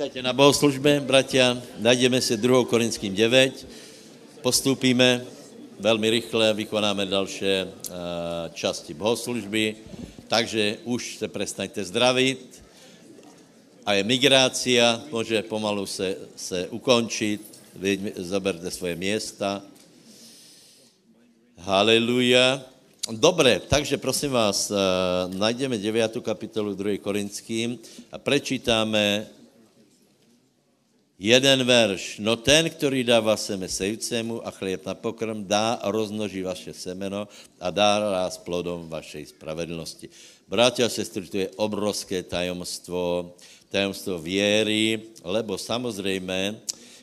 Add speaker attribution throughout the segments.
Speaker 1: Vítajte na bohoslužbe, bratia. Najdeme si 2. Korinským 9. Postupíme veľmi rýchle, vykonáme dalšie uh, časti bohoslužby. Takže už se prestaňte zdravit. A je migrácia, může pomalu se ukončit. Vy zaberte svoje města. Haleluja. Dobre, takže prosím vás, uh, najdeme 9. kapitolu 2. Korinským a prečítáme jeden verš. No ten, který dává seme sejúcemu a chlieb na pokrm, dá a rozmnoží vaše semeno a dá vás plodom vašej spravedlnosti. Bratia a sestry, to je obrovské tajomstvo, tajomstvo věry, lebo samozrejme,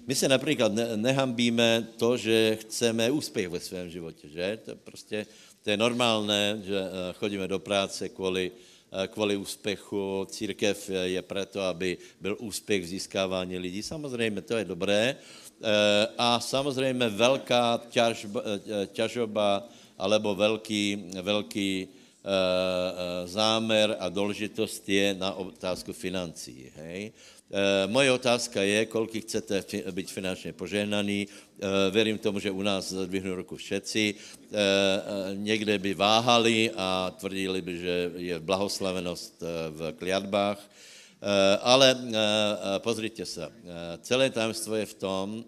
Speaker 1: my se například nehambíme to, že chceme úspěch ve svém životě, že? To prostě, to je normálné, že eh, chodíme do práce kvůli Eh, kvůli úspěchu. Církev je proto, aby byl úspěch v získávání lidí. Samozřejmě to je dobré. Eh, a samozřejmě velká ťažba, eh, ťažoba alebo velký, velký zámer a důležitost je na otázku financí. Hej? E, moje otázka je, kolik chcete být finančně požehnaný. E, věřím tomu, že u nás zdvihnou ruku všetci. E, někde by váhali a tvrdili by, že je blahoslavenost v kliatbách. Ale pozrite se, celé tajemstvo je v tom,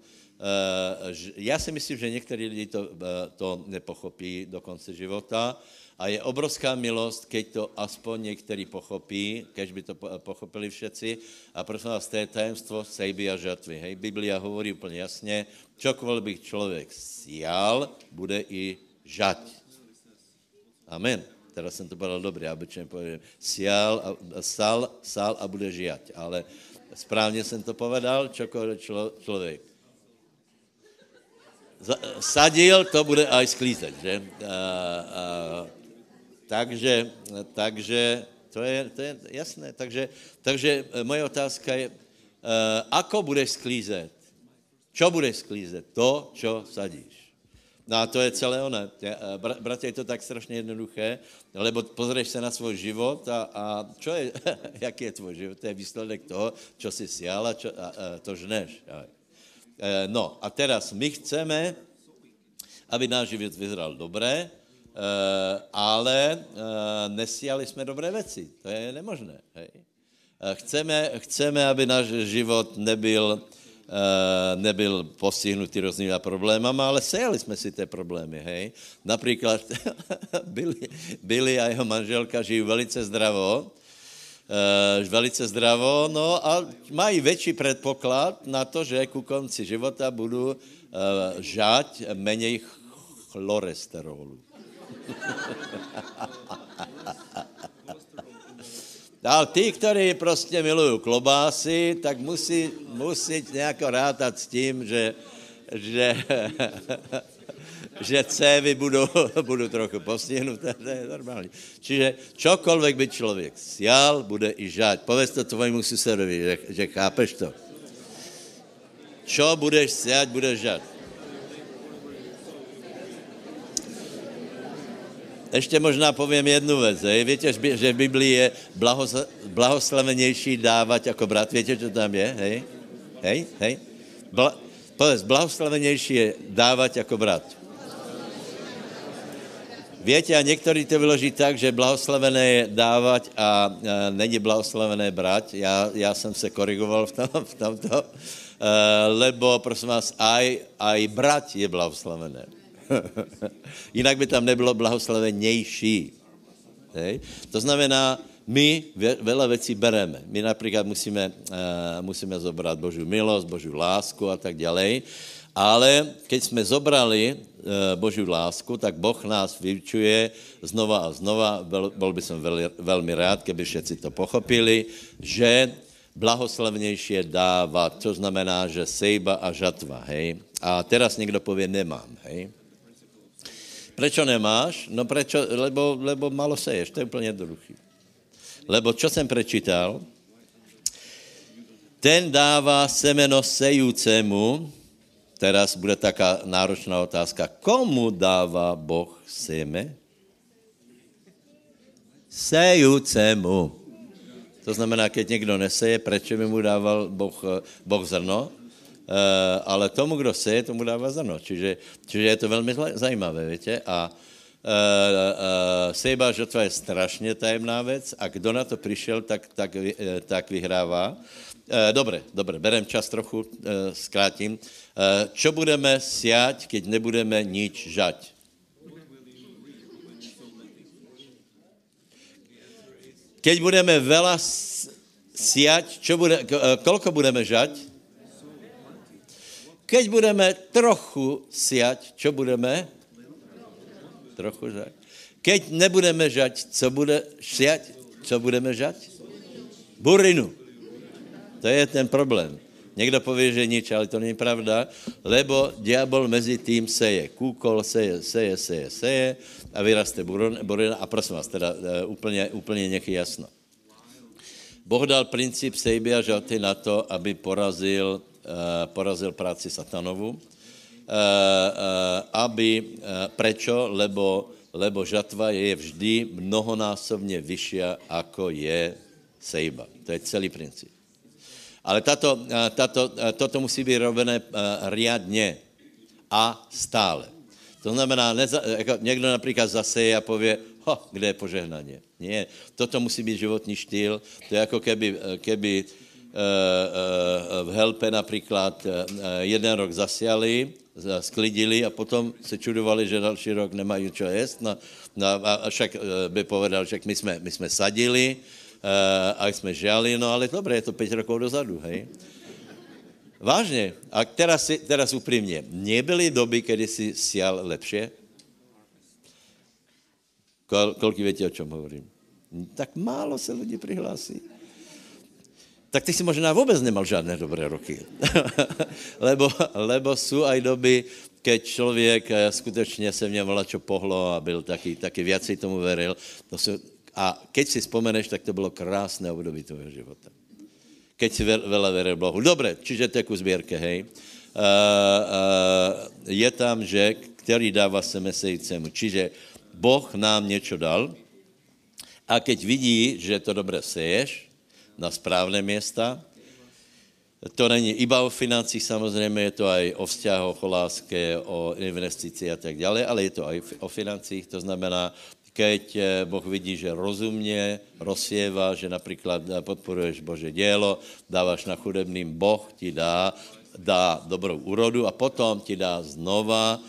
Speaker 1: já si myslím, že některý lidi to, to nepochopí do konce života, a je obrovská milost, keď to aspoň některý pochopí, kež by to pochopili všetci. A prosím vás, to je tajemstvo sejby a žatvy. Hej, Biblia hovorí úplně jasně, čokoliv bych člověk sial, bude i žať. Amen. Teraz jsem to povedal dobře, obyčejně povím, sial, a, sal, sal a bude žijať. Ale správně jsem to povedal, čokoliv člo, člověk sadil, to bude aj sklízet, že? A, a, takže, takže to je, to je jasné. Takže, takže e, moje otázka je, uh, ako budeš sklízet? Čo budeš sklízet? To, čo sadíš. No a to je celé ono. E, bratia, je to tak strašně jednoduché, lebo pozrieš se na svůj život a, a čo je, jaký je tvůj život? To je výsledek toho, čo si sial a, čo, a, a to žneš. No a teraz my chceme, aby náš život vyzeral dobré, ale eh, nesiali jsme dobré věci. To je nemožné. Hej. Eh, chceme, chceme, aby náš život nebyl, nebyl postihnutý různými problémami, ale sejali jsme si ty problémy, hej. Například Billy, a jeho manželka žijí velice zdravo, velice zdravo, no a mají větší předpoklad na to, že ku konci života budu uh, žať menej chloresterólu. Ale tí, ktorí prostě milují klobásy, tak musí, musí nějako rátat s tím, že, že, že cévy budou, budou trochu postihnuté, to je normální. Čiže čokoliv by člověk sial, bude i žať. Povedz to tvojmu susedovi, že, že chápeš to. Čo budeš siať, budeš žať. Ještě možná povím jednu věc. Hej. Víte, že v Biblii je blahos, blahoslavenější dávat jako brat. Víte, co tam je? Hej? Hej? Hej? Bla, povedz, blahoslavenější je dávat jako brat. Víte, a někteří to vyloží tak, že blahoslavené je dávat a, a není blahoslavené brát. Já, já jsem se korigoval v, tom, v tomto, uh, lebo, prosím vás, aj, aj brat je blahoslavené. Jinak by tam nebylo blahoslavenější. Hej? To znamená, my veľa vecí bereme. My například musíme, uh, musíme zobrať Božiu milosť, Božiu lásku a tak ďalej. Ale keď jsme zobrali uh, Božiu lásku, tak Boh nás vyučuje znova a znova, bol, bol by som veľmi, veľmi rád, keby všetci to pochopili, že blahoslavnější je dávat, to znamená, že sejba a žatva, hej. A teraz někdo povie, nemám, hej. Prečo nemáš? No prečo, lebo, lebo malo seješ, to je úplně jednoduchý. Lebo čo jsem prečítal? Ten dává semeno sejúcemu, teraz bude taká náročná otázka, komu dává Boh seme? Sejúcemu. To znamená, keď někdo neseje, proč by mu dával boh, boh zrno, ale tomu, kdo seje, tomu dává zrno. Čiže, čiže je to velmi zajímavé, víte? A uh, uh, sejba žatva je strašně tajemná věc a kdo na to přišel, tak, tak, uh, tak vyhrává. Dobre, dobre, berem čas trochu, zkrátím. Čo budeme siať, keď nebudeme nič žať? Keď budeme veľa siať, čo bude, koľko budeme žať? Keď budeme trochu siať, čo budeme? Trochu žať. Keď nebudeme žať, co bude siať? Co budeme žať? Burinu. To je ten problém. Někdo povie, že nič, ale to není pravda, lebo diabol mezi tým seje. Kúkol seje, seje, seje, seje a vyraste burina. A prosím vás, teda úplně, úplně nech jasno. Boh dal princíp sejby a žaty na to, aby porazil porazil práci satanovu, eh, eh, aby, prečo? Lebo, lebo žatva je vždy mnohonásobně vyššia, ako je sejba. To je celý princíp. Ale tato, tato, toto musí být robené riadně a stále. To znamená, neza, jako někdo například zaseje a pově, ho, kde je požehnaně. Nie, toto musí být životní štýl. To je jako keby, keby Eh, eh, v Helpe například eh, jeden rok zasiali, sklidili a potom se čudovali, že další rok nemají čo jíst. No, no a však by povedal, že my jsme, my jsme sadili a jsme žali, no ale dobré, je to 5 rokov dozadu, hej. Vážně. A teraz, teraz upřímně, nebyly doby, kdy si sial lepše? Kol, koľko viete, o čom hovorím? Tak málo se lidi přihlásí tak ty si možná vůbec nemal žádné dobré roky. lebo, lebo jsou aj doby, keď člověk eh, skutečně se v něm čo pohlo a byl taky, taky viacej tomu veril. To jsou, a keď si vzpomeneš, tak to bylo krásné období tvojho života. Keď si veľa veril Bohu. Dobre, čiže to je ku zbierke, hej. Uh, uh, je tam, že který dává seme sejcemu. Čiže Boh nám něco dal a keď vidí, že to dobré seješ, na správné města. To není iba o financích, samozřejmě je to aj o vzťahoch, o láske, o investici a tak dále, ale je to aj o financích, to znamená, keď eh, Boh vidí, že rozumně rozsieva, že například eh, podporuješ Bože dělo, dáváš na chudebným, Boh ti dá, dá dobrou úrodu a potom ti dá znova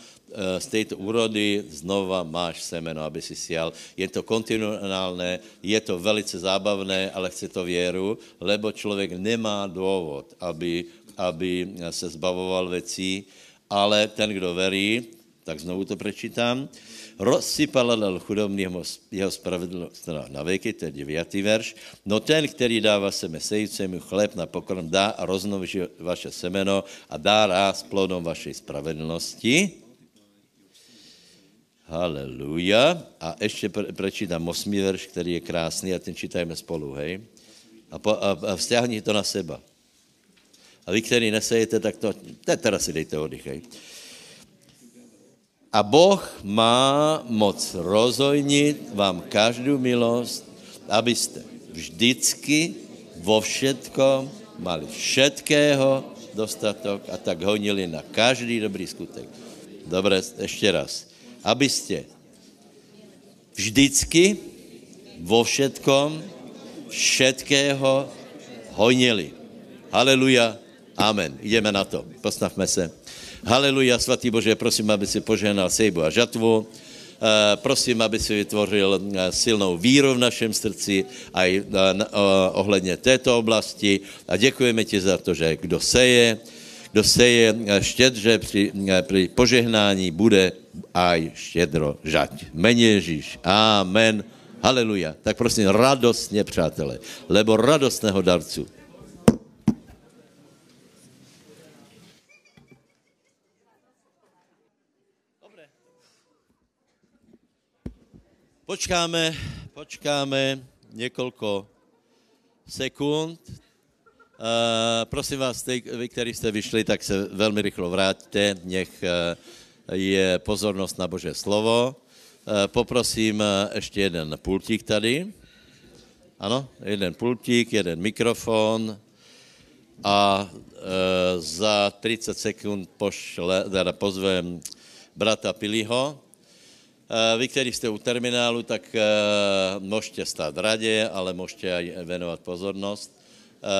Speaker 1: z této úrody znova máš semeno, aby si sial. Je to kontinuálné, je to velice zábavné, ale chce to věru, lebo člověk nemá důvod, aby, aby se zbavoval věcí, ale ten, kdo verí, tak znovu to prečítám, rozsypala dal chudobný jeho spravedlnost. Na věky, to je deviatý verš, no ten, který dává seme sejcemu chléb na pokrm, dá a roznoží vaše semeno a dá ráz plodom vašej spravedlnosti, Haleluja. A ještě pre, prečítám osmý verš, který je krásný a ten čítajme spolu, hej. A, po, a, a vzťahni to na seba. A vy, který nesejete, tak to, te, teraz si dejte oddych, hej. A Boh má moc rozojnit vám každou milost, abyste vždycky vo všetkom mali všetkého dostatok a tak honili na každý dobrý skutek. Dobre, ešte raz abyste vždycky vo všetkom všetkého hojnili. Haleluja. Amen. Ideme na to. Postavme se. Haleluja, svatý Bože, prosím, aby si požehnal sejbu a žatvu. Uh, prosím, aby si vytvořil uh, silnou víru v našem srdci aj uh, ohledně této oblasti. A děkujeme ti za to, že kdo seje, kdo seje štědře při, při požehnání, bude aj štědro žať. Ježíš. Amen. Haleluja. Tak prosím, radostně, přátelé, lebo radostného darcu. Dobre. Počkáme, počkáme několik sekund. Uh, prosím vás, ty, vy, kteří jste vyšli, tak se velmi rychlo vráťte, nech uh, je pozornost na Bože slovo. Uh, poprosím ještě jeden pultík tady Ano, jeden pultík, jeden mikrofon a za 30 sekund pošle, teda pozvem brata Piliho. Vy, ktorí ste u terminálu, tak môžete stáť v rade, ale môžete aj venovať pozornosť. E,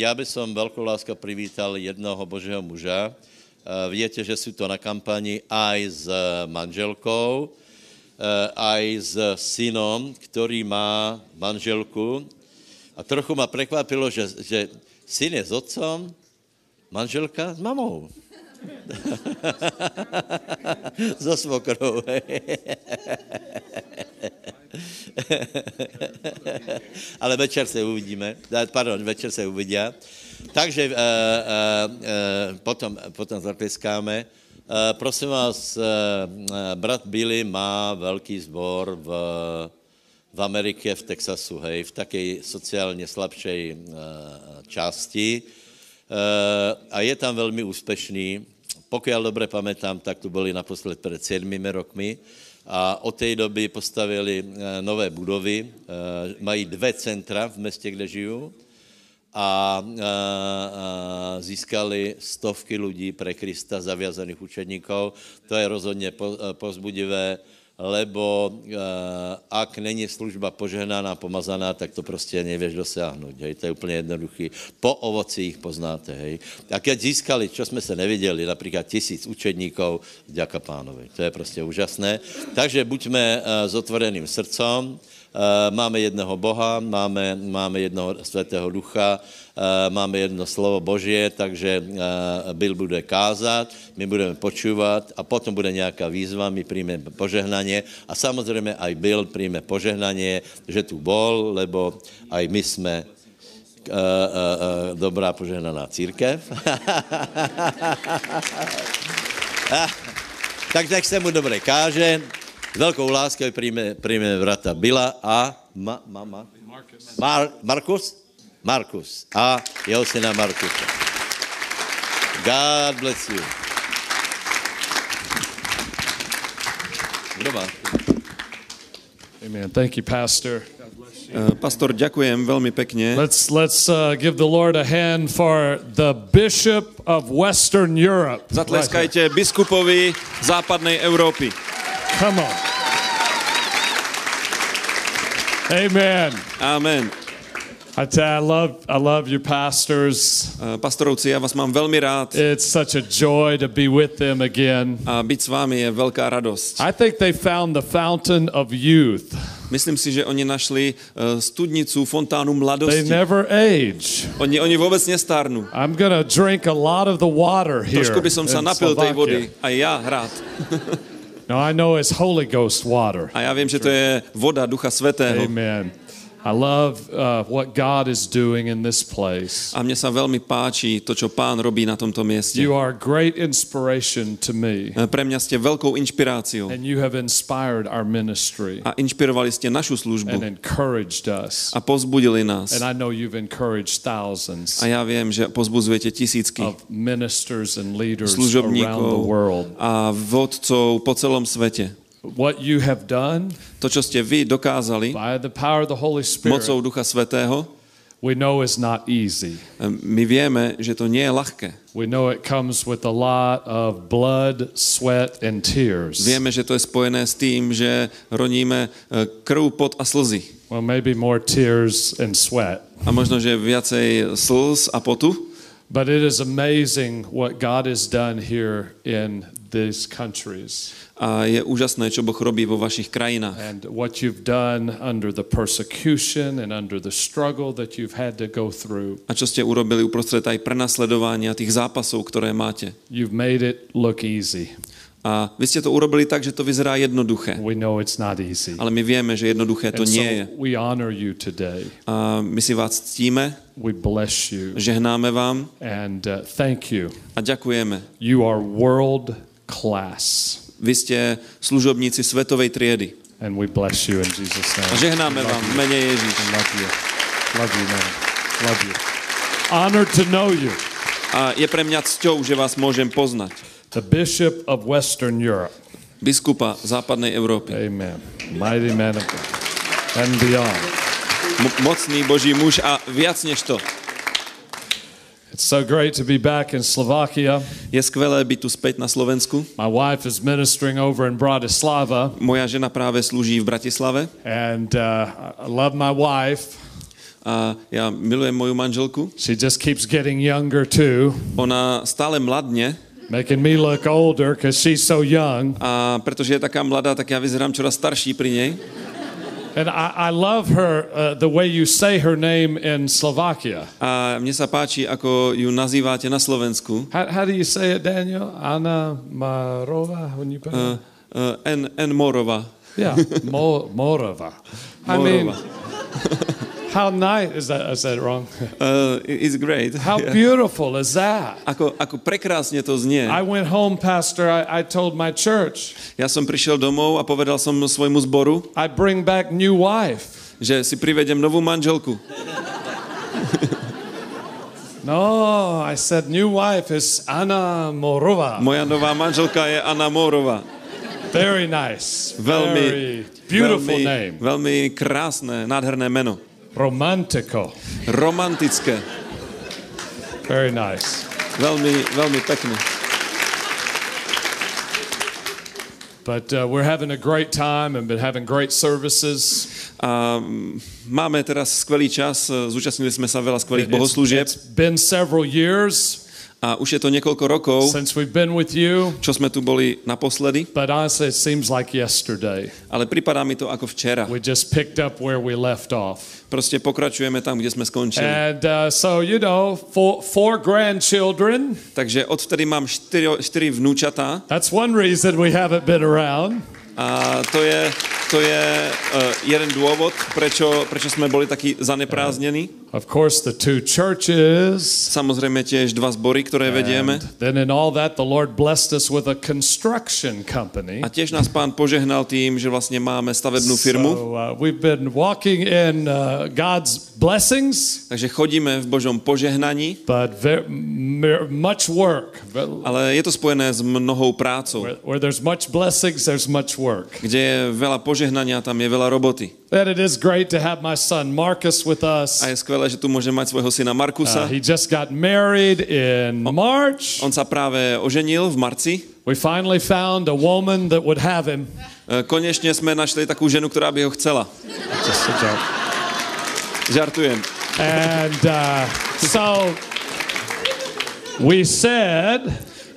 Speaker 1: ja by som veľkou láska privítal jednoho božieho muža. E, viete, že sú to na kampani aj s manželkou, e, aj s synom, ktorý má manželku. A trochu ma prekvapilo, že, že syn je s otcom, manželka s mamou. so svokrou. Ale večer se uvidíme. Pardon, večer se uvidia. Takže uh, uh, uh, potom, potom zatleskáme. Uh, prosím vás, uh, brat Billy má velký zbor v, v Amerike, v Texasu, hej, v takej sociálně slabšej uh, části. Uh, a je tam velmi úspešný. Pokiaľ dobre pamätám, tak tu boli naposled pred 7 rokmi a od té doby postavili uh, nové budovy. Uh, mají dve centra v městě, kde žijú a, získali stovky lidí pre Krista zaviazaných učedníkov. To je rozhodně po, pozbudivé lebo uh, ak není služba požehnaná, pomazaná, tak to prostě nevieš dosáhnuť. Hej. To je úplně jednoduchý. Po ovoci ich poznáte. Hej. A keď získali, čo jsme se neviděli, například tisíc učedníkov, vďaka pánovi. To je prostě úžasné. Takže buďme uh, s otvoreným srdcom, máme jedného Boha, máme, máme jednoho svatého ducha, uh, máme jedno slovo Božie, takže uh, Bill bude kázat, my budeme počúvat a potom bude nějaká výzva, my príjmeme požehnanie a samozřejmě aj Bill príjme požehnanie, že tu bol, lebo aj my jsme dobrá požehnaná církev. tak tak se mu dobre káže. Veľkou láskou príjme, príjme vrata Bila a ma, mama. Mar, Markus? Markus. A jeho syna Markusa. God bless you. Má?
Speaker 2: Amen. Thank you, Pastor.
Speaker 3: Eh, Pastor, ďakujem veľmi pekne.
Speaker 2: Let's let's uh, give the Lord a hand for the Bishop of Western Europe.
Speaker 3: Zatleskajte biskupovi západnej Európy.
Speaker 2: Come on. Amen.
Speaker 3: Amen.
Speaker 2: I, tell, I love I love your pastors.
Speaker 3: Eh, Pastorovci, ja vás mám veľmi rád
Speaker 2: It's such a joy to be with them again.
Speaker 3: a byť s vámi je veľká radosť.
Speaker 2: I think they found the fountain of youth.
Speaker 3: Myslím si, že oni našli eh, studnicu, fontánu
Speaker 2: They never age.
Speaker 3: Oni, oni vôbec nestárnu.
Speaker 2: I'm gonna drink a lot of the water here.
Speaker 3: Trošku by som sa napil tej vody, aj ja rád.
Speaker 2: No, I know it's Holy Ghost water.
Speaker 3: A ja viem, že to je voda Ducha Svetého.
Speaker 2: Amen. I love uh, what God is doing in this place.
Speaker 3: A mne sa veľmi páči to, čo pán robí na tomto mieste.
Speaker 2: You are a great inspiration to me,
Speaker 3: Eh, Pre mňa ste veľkou inšpiráciou
Speaker 2: and you have inspired our ministry
Speaker 3: a inšpirovali ste našu
Speaker 2: and
Speaker 3: službu
Speaker 2: encouraged us.
Speaker 3: a pozbudili nás.
Speaker 2: And I know you've encouraged thousands
Speaker 3: A ja viem, že pozbudzujete tisícky
Speaker 2: of ministers and leaders around the world.
Speaker 3: a vodcov po celom svete.
Speaker 2: What you have done
Speaker 3: To, čo ste vy dokázali
Speaker 2: by the power of the Holy Spirit,
Speaker 3: mocou Ducha Svetého,
Speaker 2: we know is not easy.
Speaker 3: my vieme, že to nie je ľahké.
Speaker 2: We know it comes with a lot of blood, sweat, and tears.
Speaker 3: Vieme, že to je spojené s tým, že roníme krv, pot a slzy.
Speaker 2: Well, maybe more tears and sweat.
Speaker 3: A možno, že viacej slz a potu.
Speaker 2: But it is amazing what God has done here in these countries
Speaker 3: A je úžasné, čo Boh robí vo vašich krajinách.
Speaker 2: and what you've done under the persecution and under the struggle that you've had to go through.
Speaker 3: A čo ste urobili uprostred aj prenasledovania tých zápasov, ktoré máte.
Speaker 2: You've made it look easy.
Speaker 3: A vy ste to urobili tak, že to vyzerá jednoduché.
Speaker 2: We know it's not easy.
Speaker 3: Ale my vieme, že jednoduché to nie je. A my si vás ctíme,
Speaker 2: We bless you
Speaker 3: žehnáme vám
Speaker 2: and uh, thank you.
Speaker 3: a ďakujeme.
Speaker 2: You are world class.
Speaker 3: Vy ste služobníci svetovej triedy.
Speaker 2: And we bless you in Jesus'
Speaker 3: A
Speaker 2: name.
Speaker 3: žehnáme vám v mene Ježiš.
Speaker 2: Love you. Love you, man. Love you. Honored to know you.
Speaker 3: A je pre mňa cťou, že vás môžem poznať.
Speaker 2: The Bishop of Western Europe.
Speaker 3: Biskupa západnej Európy.
Speaker 2: Amen. Mighty man of God. And beyond.
Speaker 3: Mo- mocný Boží muž a viac než to.
Speaker 2: It's so great to be back in Slovakia.
Speaker 3: Je skvelé byť tu späť na Slovensku.
Speaker 2: My wife is ministering over in Bratislava,
Speaker 3: Moja žena práve slúží v Bratislave
Speaker 2: and uh, I love my wife.
Speaker 3: a ja milujem moju manželku.
Speaker 2: She just keeps getting younger too,
Speaker 3: Ona stále mladne
Speaker 2: making me look older because she's so young.
Speaker 3: a pretože je taká mladá, tak ja vyzerám čoraz starší pri nej.
Speaker 2: And I, I love her, uh, the way you say her name in Slovakia.
Speaker 3: A mne sa páči, ako ju nazývate na Slovensku.
Speaker 2: How, how do you say it, Daniel? Anna Marova? When you
Speaker 3: Uh, uh, N, N. Morova.
Speaker 2: yeah, Mo, Morova. I mean,
Speaker 3: Morova.
Speaker 2: how nice is that? I said it wrong.
Speaker 3: Uh, it's great.
Speaker 2: How beautiful is that?
Speaker 3: Ako, ako prekrásne to znie.
Speaker 2: I went home, Pastor. I, I told my church,
Speaker 3: Ja som prišiel domov a povedal som svojmu zboru,
Speaker 2: I bring back new wife.
Speaker 3: že si privedem novú manželku.
Speaker 2: No, I said new wife is Anna Morova.
Speaker 3: Moja nová manželka je Anna Mórova.
Speaker 2: Very nice.
Speaker 3: Veľmi,
Speaker 2: Very beautiful
Speaker 3: veľmi,
Speaker 2: name.
Speaker 3: veľmi krásne, nádherné meno.
Speaker 2: Romantico.
Speaker 3: Romantické.
Speaker 2: Very nice.
Speaker 3: Veľmi, veľmi pekné.
Speaker 2: But uh, we're having a great time and been having great services.
Speaker 3: A máme teraz skvelý čas, e, zúčastnili sme sa veľa skvelých
Speaker 2: It's,
Speaker 3: bohoslúžieb
Speaker 2: it's been several years
Speaker 3: a už je to niekoľko rokov,
Speaker 2: since we've been with you,
Speaker 3: čo sme tu boli naposledy,
Speaker 2: but honestly, it seems like yesterday.
Speaker 3: ale pripadá mi to ako včera.
Speaker 2: We just picked up where we left off.
Speaker 3: Proste pokračujeme tam, kde sme skončili.
Speaker 2: And uh, so, you know, four, four grandchildren.
Speaker 3: Takže odvtedy mám štyri, štyri vnúčatá
Speaker 2: That's one reason we haven't been around.
Speaker 3: a to je, to je uh, jeden dôvod, prečo, prečo sme boli takí zanepráznení.
Speaker 2: Of course, the two churches.
Speaker 3: Samozrejme tiež dva zbory, ktoré vedieme.
Speaker 2: And then in all that, the Lord blessed us with a construction company.
Speaker 3: A tiež nás pán požehnal tým, že vlastne máme stavebnú firmu.
Speaker 2: So uh, we've been walking in uh, God's blessings,
Speaker 3: Takže chodíme v Božom požehnaní,
Speaker 2: but very, much work.
Speaker 3: ale je to spojené s mnohou prácou.
Speaker 2: Where, where there's much blessings, there's much work.
Speaker 3: Kde je veľa požehnania, tam je veľa roboty.
Speaker 2: And it is great to have my son Marcus with us.
Speaker 3: A je skvelé, že tu môžem mať svojho syna
Speaker 2: Uh,
Speaker 3: Markusa.
Speaker 2: he just got married in March.
Speaker 3: On sa práve oženil v marci.
Speaker 2: We finally found a woman that would have him.
Speaker 3: E, Konečne sme našli takú ženu, ktorá by ho chcela.
Speaker 2: Just a joke.
Speaker 3: Žartujem.
Speaker 2: And uh, so we said,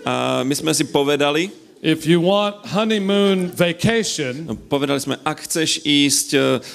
Speaker 3: A my sme si povedali,
Speaker 2: if you want honeymoon vacation,
Speaker 3: povedali sme, ak chceš ísť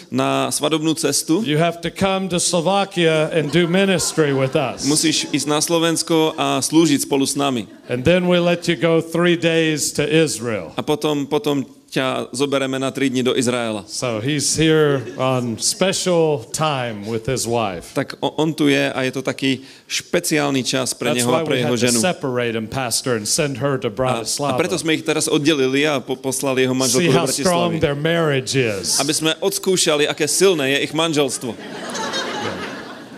Speaker 3: na svadobnú cestu,
Speaker 2: you have to come to Slovakia and do ministry with us.
Speaker 3: musíš ísť na Slovensko a slúžiť spolu s nami.
Speaker 2: And then we let you go three days to Israel.
Speaker 3: A potom, potom ťa zobereme na 3 dní do Izraela.
Speaker 2: So he's here on special time with his wife.
Speaker 3: Tak on tu je a je to taký špeciálny čas pre
Speaker 2: That's
Speaker 3: neho a pre jeho ženu.
Speaker 2: separate him, Pastor, and send her to
Speaker 3: A, a preto sme ich teraz oddelili a po, poslali jeho
Speaker 2: See
Speaker 3: manželku do Bratislavy. Aby sme odskúšali, aké silné je ich manželstvo.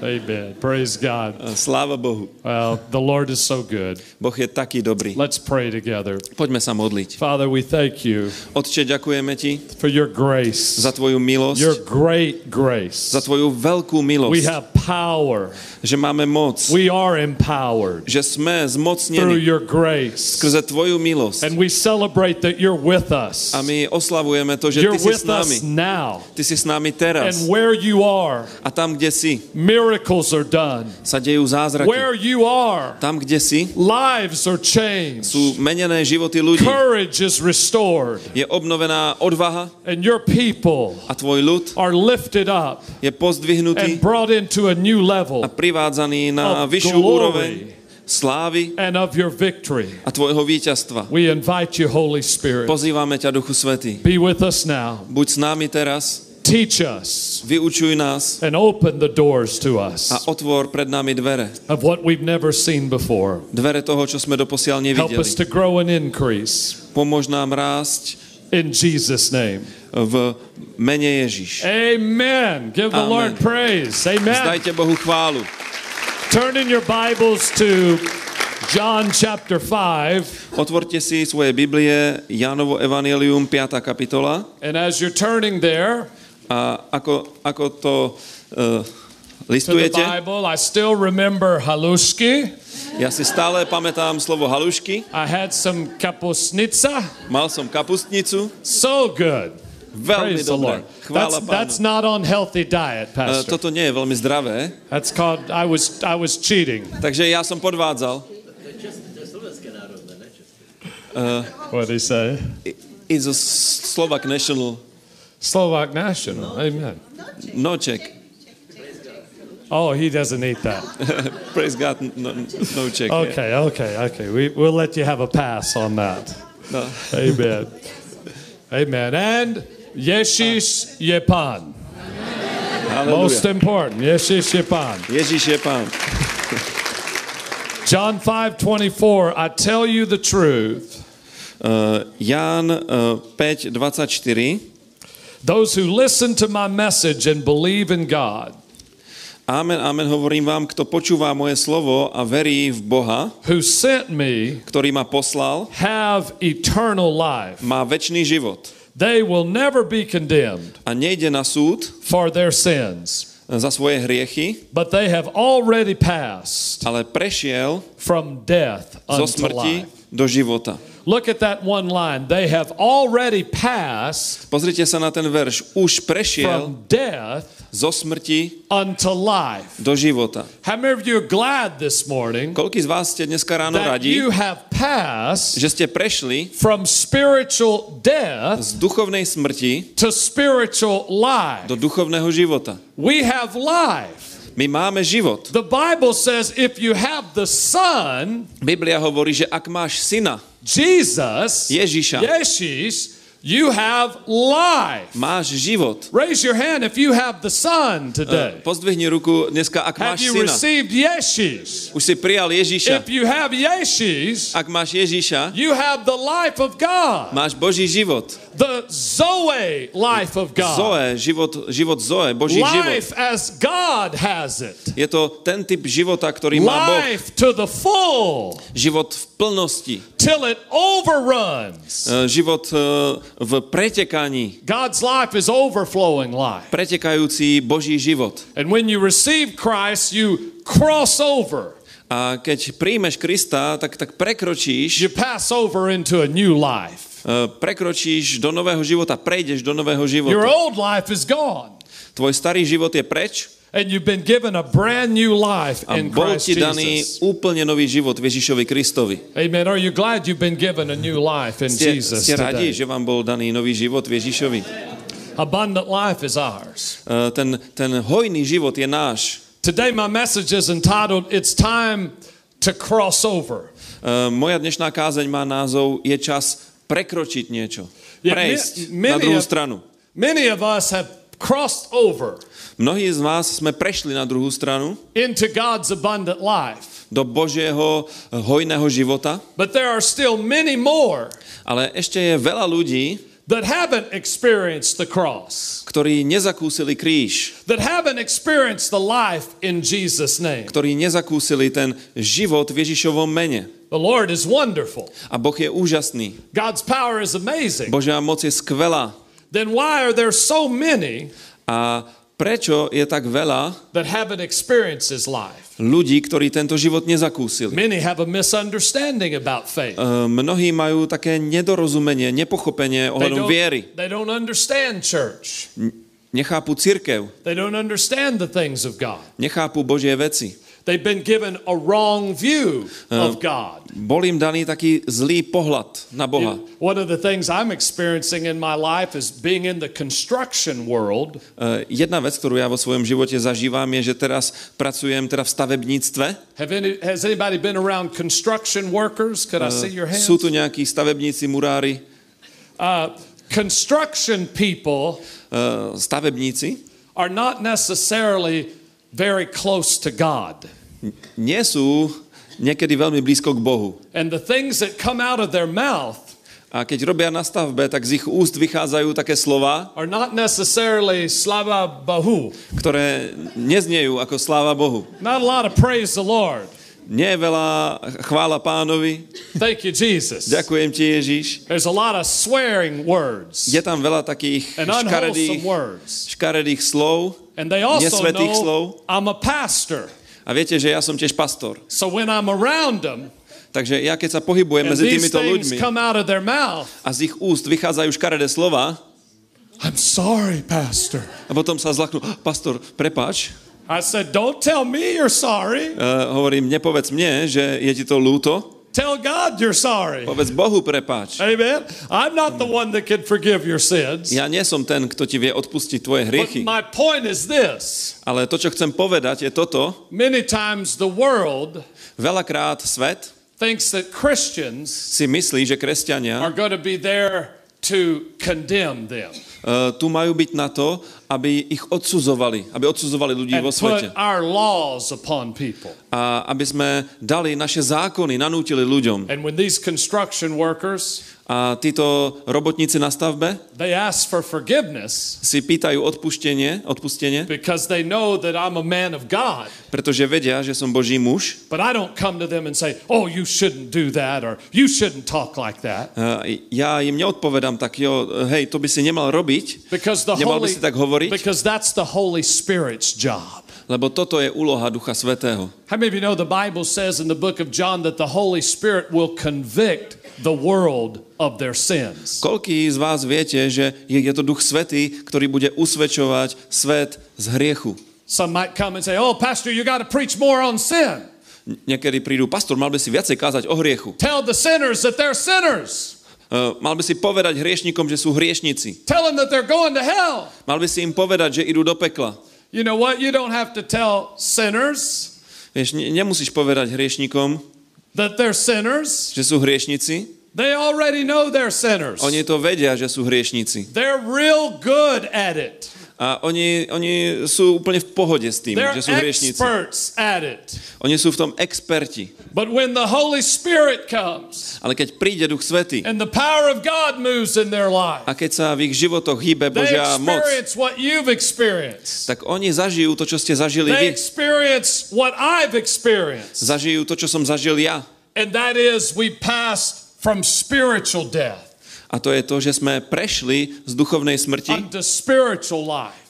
Speaker 2: Amen. Praise God.
Speaker 3: Sláva Bohu.
Speaker 2: Well, the Lord is so good.
Speaker 3: Boh je taký dobrý.
Speaker 2: Let's pray together.
Speaker 3: Poďme sa modliť.
Speaker 2: Father, we thank you
Speaker 3: Otče, ďakujeme ti
Speaker 2: for your grace,
Speaker 3: za tvoju milosť,
Speaker 2: your great grace.
Speaker 3: za tvoju veľkú
Speaker 2: We
Speaker 3: milosť,
Speaker 2: have power.
Speaker 3: že máme moc,
Speaker 2: We are empowered
Speaker 3: že sme
Speaker 2: through
Speaker 3: zmocnení
Speaker 2: your grace.
Speaker 3: skrze tvoju milosť.
Speaker 2: And we celebrate that you're with us.
Speaker 3: A my oslavujeme to, že
Speaker 2: You're
Speaker 3: ty si s nami.
Speaker 2: now.
Speaker 3: Ty si s nami teraz.
Speaker 2: And where you are,
Speaker 3: A tam, kde si,
Speaker 2: miracles are done.
Speaker 3: sa dejú zázraky.
Speaker 2: Where you are,
Speaker 3: Tam, kde si,
Speaker 2: lives are changed.
Speaker 3: sú menené životy ľudí.
Speaker 2: Courage is restored.
Speaker 3: Je obnovená odvaha
Speaker 2: And your people
Speaker 3: a tvoj ľud
Speaker 2: are lifted up
Speaker 3: je pozdvihnutý
Speaker 2: and brought into a new
Speaker 3: a
Speaker 2: level
Speaker 3: privádzaný na
Speaker 2: of
Speaker 3: vyššiu
Speaker 2: glory.
Speaker 3: úroveň slávy
Speaker 2: and of your victory.
Speaker 3: a tvojho víťazstva.
Speaker 2: We invite you, Holy Spirit.
Speaker 3: Pozývame ťa, Duchu Svetý.
Speaker 2: Be with us now.
Speaker 3: Buď s nami teraz,
Speaker 2: Teach us
Speaker 3: vyučuj nás
Speaker 2: and open the doors to
Speaker 3: a
Speaker 2: us
Speaker 3: otvor pred nami dvere.
Speaker 2: of what we've never seen before.
Speaker 3: Dvere toho, sme doposiaľ
Speaker 2: Help us to grow and increase.
Speaker 3: Pomôž nám rásť
Speaker 2: In Jesus' name.
Speaker 3: v Ježiš.
Speaker 2: Amen. Give the
Speaker 3: Amen.
Speaker 2: Lord praise. Amen.
Speaker 3: Zdajte Bohu chválu.
Speaker 2: Turn in your Bibles to John chapter 5.
Speaker 3: Otvorte si svoje Biblie, Jánovo Evangelium, 5. kapitola.
Speaker 2: And as you're turning there,
Speaker 3: A ako, ako to Uh, listujete?
Speaker 2: Bible. I still remember halushki.
Speaker 3: Ja si stále pamätám slovo halušky.
Speaker 2: I had some kapusnica.
Speaker 3: Mal som kapustnicu.
Speaker 2: So good.
Speaker 3: Veľmi
Speaker 2: Praise
Speaker 3: dobré. Chvála
Speaker 2: That's, that's
Speaker 3: pánu.
Speaker 2: not on healthy diet,
Speaker 3: Uh,
Speaker 2: Pastor.
Speaker 3: toto nie je veľmi zdravé,
Speaker 2: That's called I was I was cheating.
Speaker 3: takže ja som podvádzal.
Speaker 2: What did he say?
Speaker 3: It's a Slovak national
Speaker 2: Slovak national. Amen.
Speaker 3: noček.
Speaker 2: Oh, he doesn't eat that.
Speaker 3: Praise God, no, no check.
Speaker 2: Okay, okay, okay. We, we'll let you have a pass on that.
Speaker 3: No.
Speaker 2: Amen. Amen. And Yeshish Yepan. Most important. Yeshish Yepan.
Speaker 3: Je pán.
Speaker 2: John 5 24. I tell you the truth.
Speaker 3: Uh, Ján uh, 5, 24.
Speaker 2: Those who listen to my message and believe in God,
Speaker 3: Amen, amen, hovorím vám, kto počúva moje slovo a verí v Boha,
Speaker 2: who sent me,
Speaker 3: ktorý ma poslal,
Speaker 2: have eternal life.
Speaker 3: má väčší život
Speaker 2: They will never be condemned
Speaker 3: a nejde na súd
Speaker 2: for their sins,
Speaker 3: za svoje hriechy,
Speaker 2: but they have already passed
Speaker 3: ale prešiel
Speaker 2: from death
Speaker 3: zo
Speaker 2: unto
Speaker 3: smrti
Speaker 2: life.
Speaker 3: do života.
Speaker 2: Look at that one line. They have already passed
Speaker 3: Pozrite sa na ten verš. Už prešiel
Speaker 2: from death
Speaker 3: zo smrti
Speaker 2: unto life.
Speaker 3: do života.
Speaker 2: How many of you are glad this morning
Speaker 3: Koľký z vás ste dneska ráno
Speaker 2: that
Speaker 3: radi,
Speaker 2: you have passed
Speaker 3: že ste prešli
Speaker 2: from spiritual death
Speaker 3: z duchovnej smrti
Speaker 2: to spiritual life?
Speaker 3: do duchovného života?
Speaker 2: We have life.
Speaker 3: My máme život.
Speaker 2: The Bible says if you have the Son,
Speaker 3: Biblia hovorí, že ak máš syna,
Speaker 2: Jesus,
Speaker 3: Ježiša,
Speaker 2: Yeshis, you have life.
Speaker 3: máš život.
Speaker 2: Raise your hand if you have the Son today.
Speaker 3: Pozdvihni ruku dneska, ak
Speaker 2: Have
Speaker 3: máš
Speaker 2: you
Speaker 3: syna.
Speaker 2: received Yeshis?
Speaker 3: Už si prijal Ježiša.
Speaker 2: If you have Yeshis,
Speaker 3: Ak máš Ježiša,
Speaker 2: you have the life of God,
Speaker 3: máš Boží život.
Speaker 2: the Zoe life of God.
Speaker 3: Zoe, život, život Zoe, Boží život.
Speaker 2: Life as God has it.
Speaker 3: Je to ten typ života, ktorý má Boh.
Speaker 2: Life to the full
Speaker 3: Život v plnosti.
Speaker 2: till it overruns.
Speaker 3: E, Život e, v pretekaní.
Speaker 2: God's life is overflowing life.
Speaker 3: Pretekajúci Boží život.
Speaker 2: And when you receive Christ, you cross over.
Speaker 3: A keď príjmeš Krista, tak, tak prekročíš,
Speaker 2: You pass over into a new life.
Speaker 3: e, prekročíš do nového života, prejdeš do nového
Speaker 2: Your
Speaker 3: života.
Speaker 2: old life is gone.
Speaker 3: Tvoj starý život je preč
Speaker 2: And you've been given a brand new life
Speaker 3: a
Speaker 2: in
Speaker 3: bol
Speaker 2: Christ
Speaker 3: ti daný
Speaker 2: Jesus.
Speaker 3: úplne nový život v Ježišovi Kristovi.
Speaker 2: Amen. Are you glad you've been given a new life in
Speaker 3: Ste,
Speaker 2: Jesus
Speaker 3: ste radi,
Speaker 2: today?
Speaker 3: že vám bol daný nový život v Ježišovi?
Speaker 2: Abundant life is ours.
Speaker 3: E, Ten, ten hojný život je náš.
Speaker 2: Today, my message is entitled, It's Time to Cross Over.
Speaker 3: E, Moja dnešná kázeň má názov Je čas prekročiť niečo.
Speaker 2: Yeah,
Speaker 3: Prejsť na
Speaker 2: many
Speaker 3: druhú
Speaker 2: of-
Speaker 3: stranu.
Speaker 2: Many of us have crossed over
Speaker 3: Mnohí z vás sme prešli na druhú stranu
Speaker 2: into God's abundant life,
Speaker 3: do Božieho hojného života,
Speaker 2: but there are still many more
Speaker 3: ale ešte je veľa ľudí,
Speaker 2: that haven't experienced the cross,
Speaker 3: ktorí nezakúsili kríž,
Speaker 2: that haven't experienced the life in Jesus' name.
Speaker 3: ktorí nezakúsili ten život v Ježišovom mene.
Speaker 2: The Lord is wonderful.
Speaker 3: A Boh je úžasný.
Speaker 2: God's power is amazing.
Speaker 3: Božia moc je skvelá.
Speaker 2: Then why are there so many
Speaker 3: A prečo je tak veľa
Speaker 2: that haven't experienced His life?
Speaker 3: ľudí, ktorí tento život nezakúsili?
Speaker 2: Many have a misunderstanding about faith.
Speaker 3: E, Mnohí majú také nedorozumenie, nepochopenie ohľadom viery.
Speaker 2: they don't understand church.
Speaker 3: Nechápu církev,
Speaker 2: They don't understand the things of God.
Speaker 3: nechápu Božie veci.
Speaker 2: They've been given a wrong view of God.
Speaker 3: Bol im daný taký zlý pohľad na Boha.
Speaker 2: One of the things I'm experiencing in my life is being in the construction world.
Speaker 3: E, Jedna vec, ktorú ja vo svojom živote zažívam, je, že teraz pracujem teda v stavebníctve.
Speaker 2: Any, has anybody been around construction workers? Could I see your hands?
Speaker 3: Sú tu nejakí stavebníci, murári,
Speaker 2: Uh, construction people
Speaker 3: stavebníci.
Speaker 2: are not necessarily very close to God.
Speaker 3: Nie sú niekedy veľmi blízko k Bohu.
Speaker 2: And the things that come out of their mouth
Speaker 3: A keď robia na stavbe, tak z ich úst vychádzajú také slova,
Speaker 2: are not necessarily slava bahu.
Speaker 3: ktoré neznejú ako sláva Bohu.
Speaker 2: Not a lot of praise the Lord.
Speaker 3: Nie je veľa chvála pánovi.
Speaker 2: Thank you, Jesus.
Speaker 3: Ďakujem ti, Ježiš.
Speaker 2: There's a lot of swearing words
Speaker 3: Je tam veľa takých
Speaker 2: and
Speaker 3: škaredých,
Speaker 2: words.
Speaker 3: škaredých slov
Speaker 2: And they also
Speaker 3: nesvetých
Speaker 2: know
Speaker 3: slov.
Speaker 2: I'm a pastor.
Speaker 3: A viete, že ja som tiež pastor.
Speaker 2: So when I'm around them,
Speaker 3: Takže ja keď sa pohybujem medzi týmito ľuďmi
Speaker 2: mouth,
Speaker 3: a z ich úst vychádzajú škaredé slova
Speaker 2: I'm sorry, pastor.
Speaker 3: a potom sa zlaknú, "Ah, pastor, prepáč,
Speaker 2: I said, don't tell me you're sorry.
Speaker 3: uh, hovorím, nepovedz mne, že je ti to ľúto,
Speaker 2: Tell God you're sorry.
Speaker 3: povedz Bohu prepáč.
Speaker 2: Amen. I'm not the one that can forgive your sins.
Speaker 3: Ja nie som ten, kto ti vie odpustiť tvoje
Speaker 2: But
Speaker 3: hriechy,
Speaker 2: my point is this
Speaker 3: ale to, čo chcem povedať, je toto.
Speaker 2: many times the world
Speaker 3: Veľakrát svet
Speaker 2: thinks that Christians
Speaker 3: si myslí, že kresťania
Speaker 2: are going to be there to condemn them
Speaker 3: tu majú byť na to, aby ich odsudzovali, aby odsudzovali ľudí vo svete. A aby sme dali naše zákony, nanútili ľuďom.
Speaker 2: And when these construction workers
Speaker 3: A títo robotníci na stavbe
Speaker 2: they ask for forgiveness
Speaker 3: si pýtajú odpustenie, odpustenie,
Speaker 2: because they know that I'm a man of God.
Speaker 3: pretože vedia, že som Boží muž.
Speaker 2: But I don't come to them and say, "Oh, you shouldn't do that," or "You shouldn't talk like that,"
Speaker 3: A Ja im neodpovedám tak, jo, hej, to by si nemal robiť,
Speaker 2: because the
Speaker 3: Nemal by
Speaker 2: Holy
Speaker 3: si tak hovoriť?
Speaker 2: because that's the Holy Spirit's job.
Speaker 3: Lebo toto je úloha Ducha Svetého.
Speaker 2: How many of you know the Bible says in the book of John that the Holy Spirit will convict the world of their sins?
Speaker 3: Koľký z vás viete, že je, je to Duch Svetý, ktorý bude usvedčovať svet z hriechu?
Speaker 2: Some might come and say, "Oh, pastor, you got to preach more on sin.
Speaker 3: Niekedy prídu, pastor, mal by si viacej kázať o hriechu.
Speaker 2: Tell the sinners that they're sinners.
Speaker 3: Uh, mal by si povedať hriešnikom, že sú hriešnici.
Speaker 2: Tell them that they're going to hell."
Speaker 3: Mal by si im povedať, že idú do pekla.
Speaker 2: You know what? You don't have to tell sinners
Speaker 3: Vieš, ne, nemusíš povedať hriešnikom,
Speaker 2: that they're sinners.
Speaker 3: že sú hriešnici.
Speaker 2: They already know they're sinners.
Speaker 3: Oni to vedia, že sú hriešnici.
Speaker 2: They're real good at it.
Speaker 3: A oni, oni sú úplne v pohode s tým,
Speaker 2: They're
Speaker 3: že sú hriešnici.
Speaker 2: experts at it.
Speaker 3: Oni sú v tom experti.
Speaker 2: But when the Holy Spirit comes
Speaker 3: Ale keď príde Duch Svetý
Speaker 2: and the power of God moves in their life,
Speaker 3: a keď sa v ich životoch hýbe Božia moc,
Speaker 2: what you've experienced.
Speaker 3: tak oni zažijú to, čo ste zažili
Speaker 2: They
Speaker 3: vy.
Speaker 2: experience what I've experienced.
Speaker 3: Zažijú to, čo som zažil ja.
Speaker 2: And that is we from spiritual death
Speaker 3: A to je to, že sme prešli z duchovnej smrti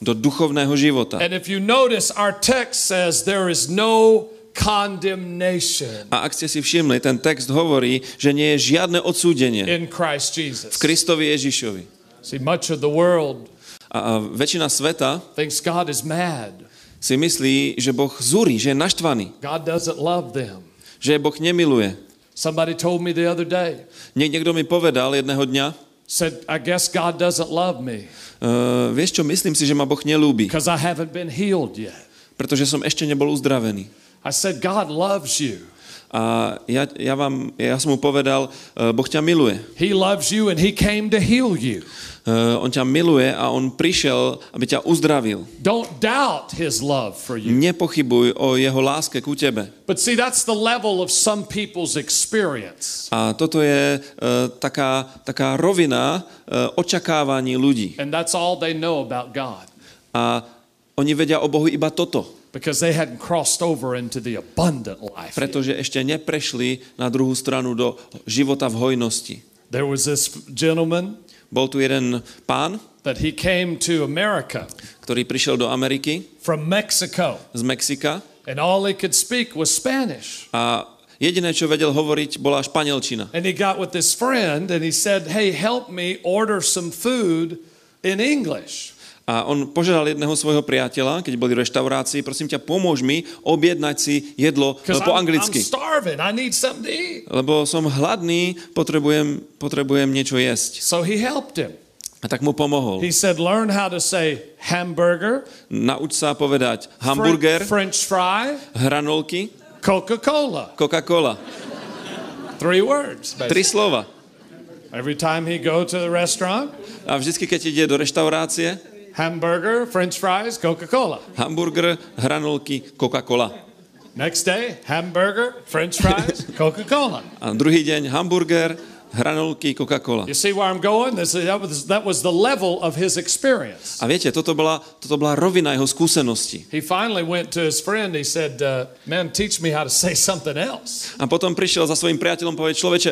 Speaker 3: do duchovného života.
Speaker 2: And if you notice, our text says there is no condemnation
Speaker 3: A ak ste si všimli, ten text hovorí, že nie je žiadne odsúdenie
Speaker 2: in Christ Jesus.
Speaker 3: v Kristovi Ježišovi.
Speaker 2: See, much of the world
Speaker 3: A, a väčšina sveta
Speaker 2: thinks God is mad.
Speaker 3: si myslí, že Boh zúri, že je naštvaný,
Speaker 2: God doesn't love them.
Speaker 3: že Boh nemiluje.
Speaker 2: Somebody told me the other day,
Speaker 3: Nie, niekto mi povedal jedného dňa,
Speaker 2: said, I guess God doesn't love me
Speaker 3: uh, vieš čo, myslím si, že ma Boh nelúbi,
Speaker 2: because I haven't been healed yet.
Speaker 3: pretože som ešte nebol uzdravený.
Speaker 2: I said, God loves you.
Speaker 3: A ja, ja, vám, ja som mu povedal, uh, Boh ťa miluje.
Speaker 2: He loves you and He came to heal you.
Speaker 3: Uh, on ťa miluje a on prišiel, aby ťa uzdravil.
Speaker 2: Don't doubt His love for you.
Speaker 3: Nepochybuj o jeho láske ku tebe.
Speaker 2: But see, that's the level of some people's experience.
Speaker 3: A toto je uh, taká, taká rovina uh, očakávaní ľudí.
Speaker 2: And that's all they know about God
Speaker 3: A oni vedia o Bohu iba toto,
Speaker 2: because they hadn't crossed over into the abundant life.
Speaker 3: pretože ešte neprešli na druhú stranu do života v hojnosti.
Speaker 2: There was this gentleman
Speaker 3: Bol tu jeden pán,
Speaker 2: that he came to America
Speaker 3: ktorý prišiel do Ameriky
Speaker 2: from Mexico,
Speaker 3: z Mexika
Speaker 2: and all he could speak was Spanish.
Speaker 3: a jediné, čo vedel hovoriť, bola španielčina.
Speaker 2: And he got with this friend and he said, Hey, help me order some food in English.
Speaker 3: A on požiadal jedného svojho priateľa, keď boli v reštaurácii, prosím ťa, pomôž mi objednať si jedlo
Speaker 2: Because
Speaker 3: po anglicky. Lebo som hladný, potrebujem, potrebujem niečo jesť.
Speaker 2: So he helped him.
Speaker 3: A tak mu pomohol.
Speaker 2: He said, Learn how to say hamburger,
Speaker 3: Nauč sa povedať hamburger,
Speaker 2: French fry,
Speaker 3: hranolky,
Speaker 2: Coca Cola.
Speaker 3: Coca-Cola.
Speaker 2: Three words.
Speaker 3: Tri
Speaker 2: basically.
Speaker 3: slova.
Speaker 2: Every time he go to the restaurant,
Speaker 3: A vždycky, keď ide do reštaurácie,
Speaker 2: hamburger, French fries, Coca Cola.
Speaker 3: hamburger, hranolky, Coca-Cola.
Speaker 2: Next day, hamburger, French fries, Coca Cola.
Speaker 3: A druhý deň hamburger, hranolky, Coca-Cola.
Speaker 2: You see where I'm going? This, that, was, that was the level of his experience.
Speaker 3: A viete, toto bola, toto bola rovina jeho skúsenosti.
Speaker 2: He finally went to his friend. He said, uh, Man, teach me how to say something else.
Speaker 3: A potom prišiel za svojim priateľom povedať, človeče,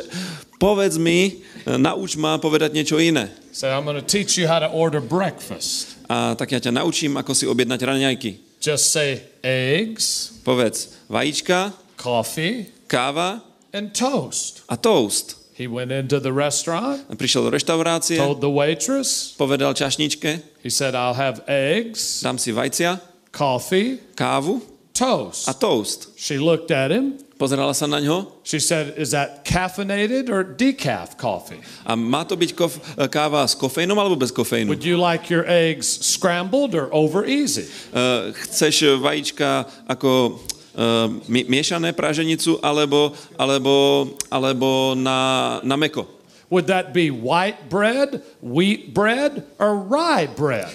Speaker 3: povedz mi, e, nauč ma povedať niečo iné.
Speaker 2: Said, I'm going to teach you how to order breakfast.
Speaker 3: A tak ja ťa naučím, ako si objednať raňajky.
Speaker 2: Just say eggs,
Speaker 3: Povedz vajíčka,
Speaker 2: coffee,
Speaker 3: káva
Speaker 2: and toast.
Speaker 3: a toast.
Speaker 2: He went into the restaurant,
Speaker 3: prišiel do reštaurácie,
Speaker 2: told the waitress,
Speaker 3: povedal čašničke,
Speaker 2: he said, I'll have eggs,
Speaker 3: dám si vajcia,
Speaker 2: coffee,
Speaker 3: kávu
Speaker 2: toast.
Speaker 3: a toast.
Speaker 2: She looked at him.
Speaker 3: Pozerala sa na ňo
Speaker 2: She said, Is that caffeinated or decaf coffee?
Speaker 3: a má to byť kof- káva s kofeínom alebo bez kofeínu?
Speaker 2: Would you like your eggs scrambled or over easy?
Speaker 3: Uh, chceš vajíčka ako uh, mi- miešané praženicu alebo, alebo, alebo na, na meko?
Speaker 2: Would that be white bread, wheat bread, or rye bread?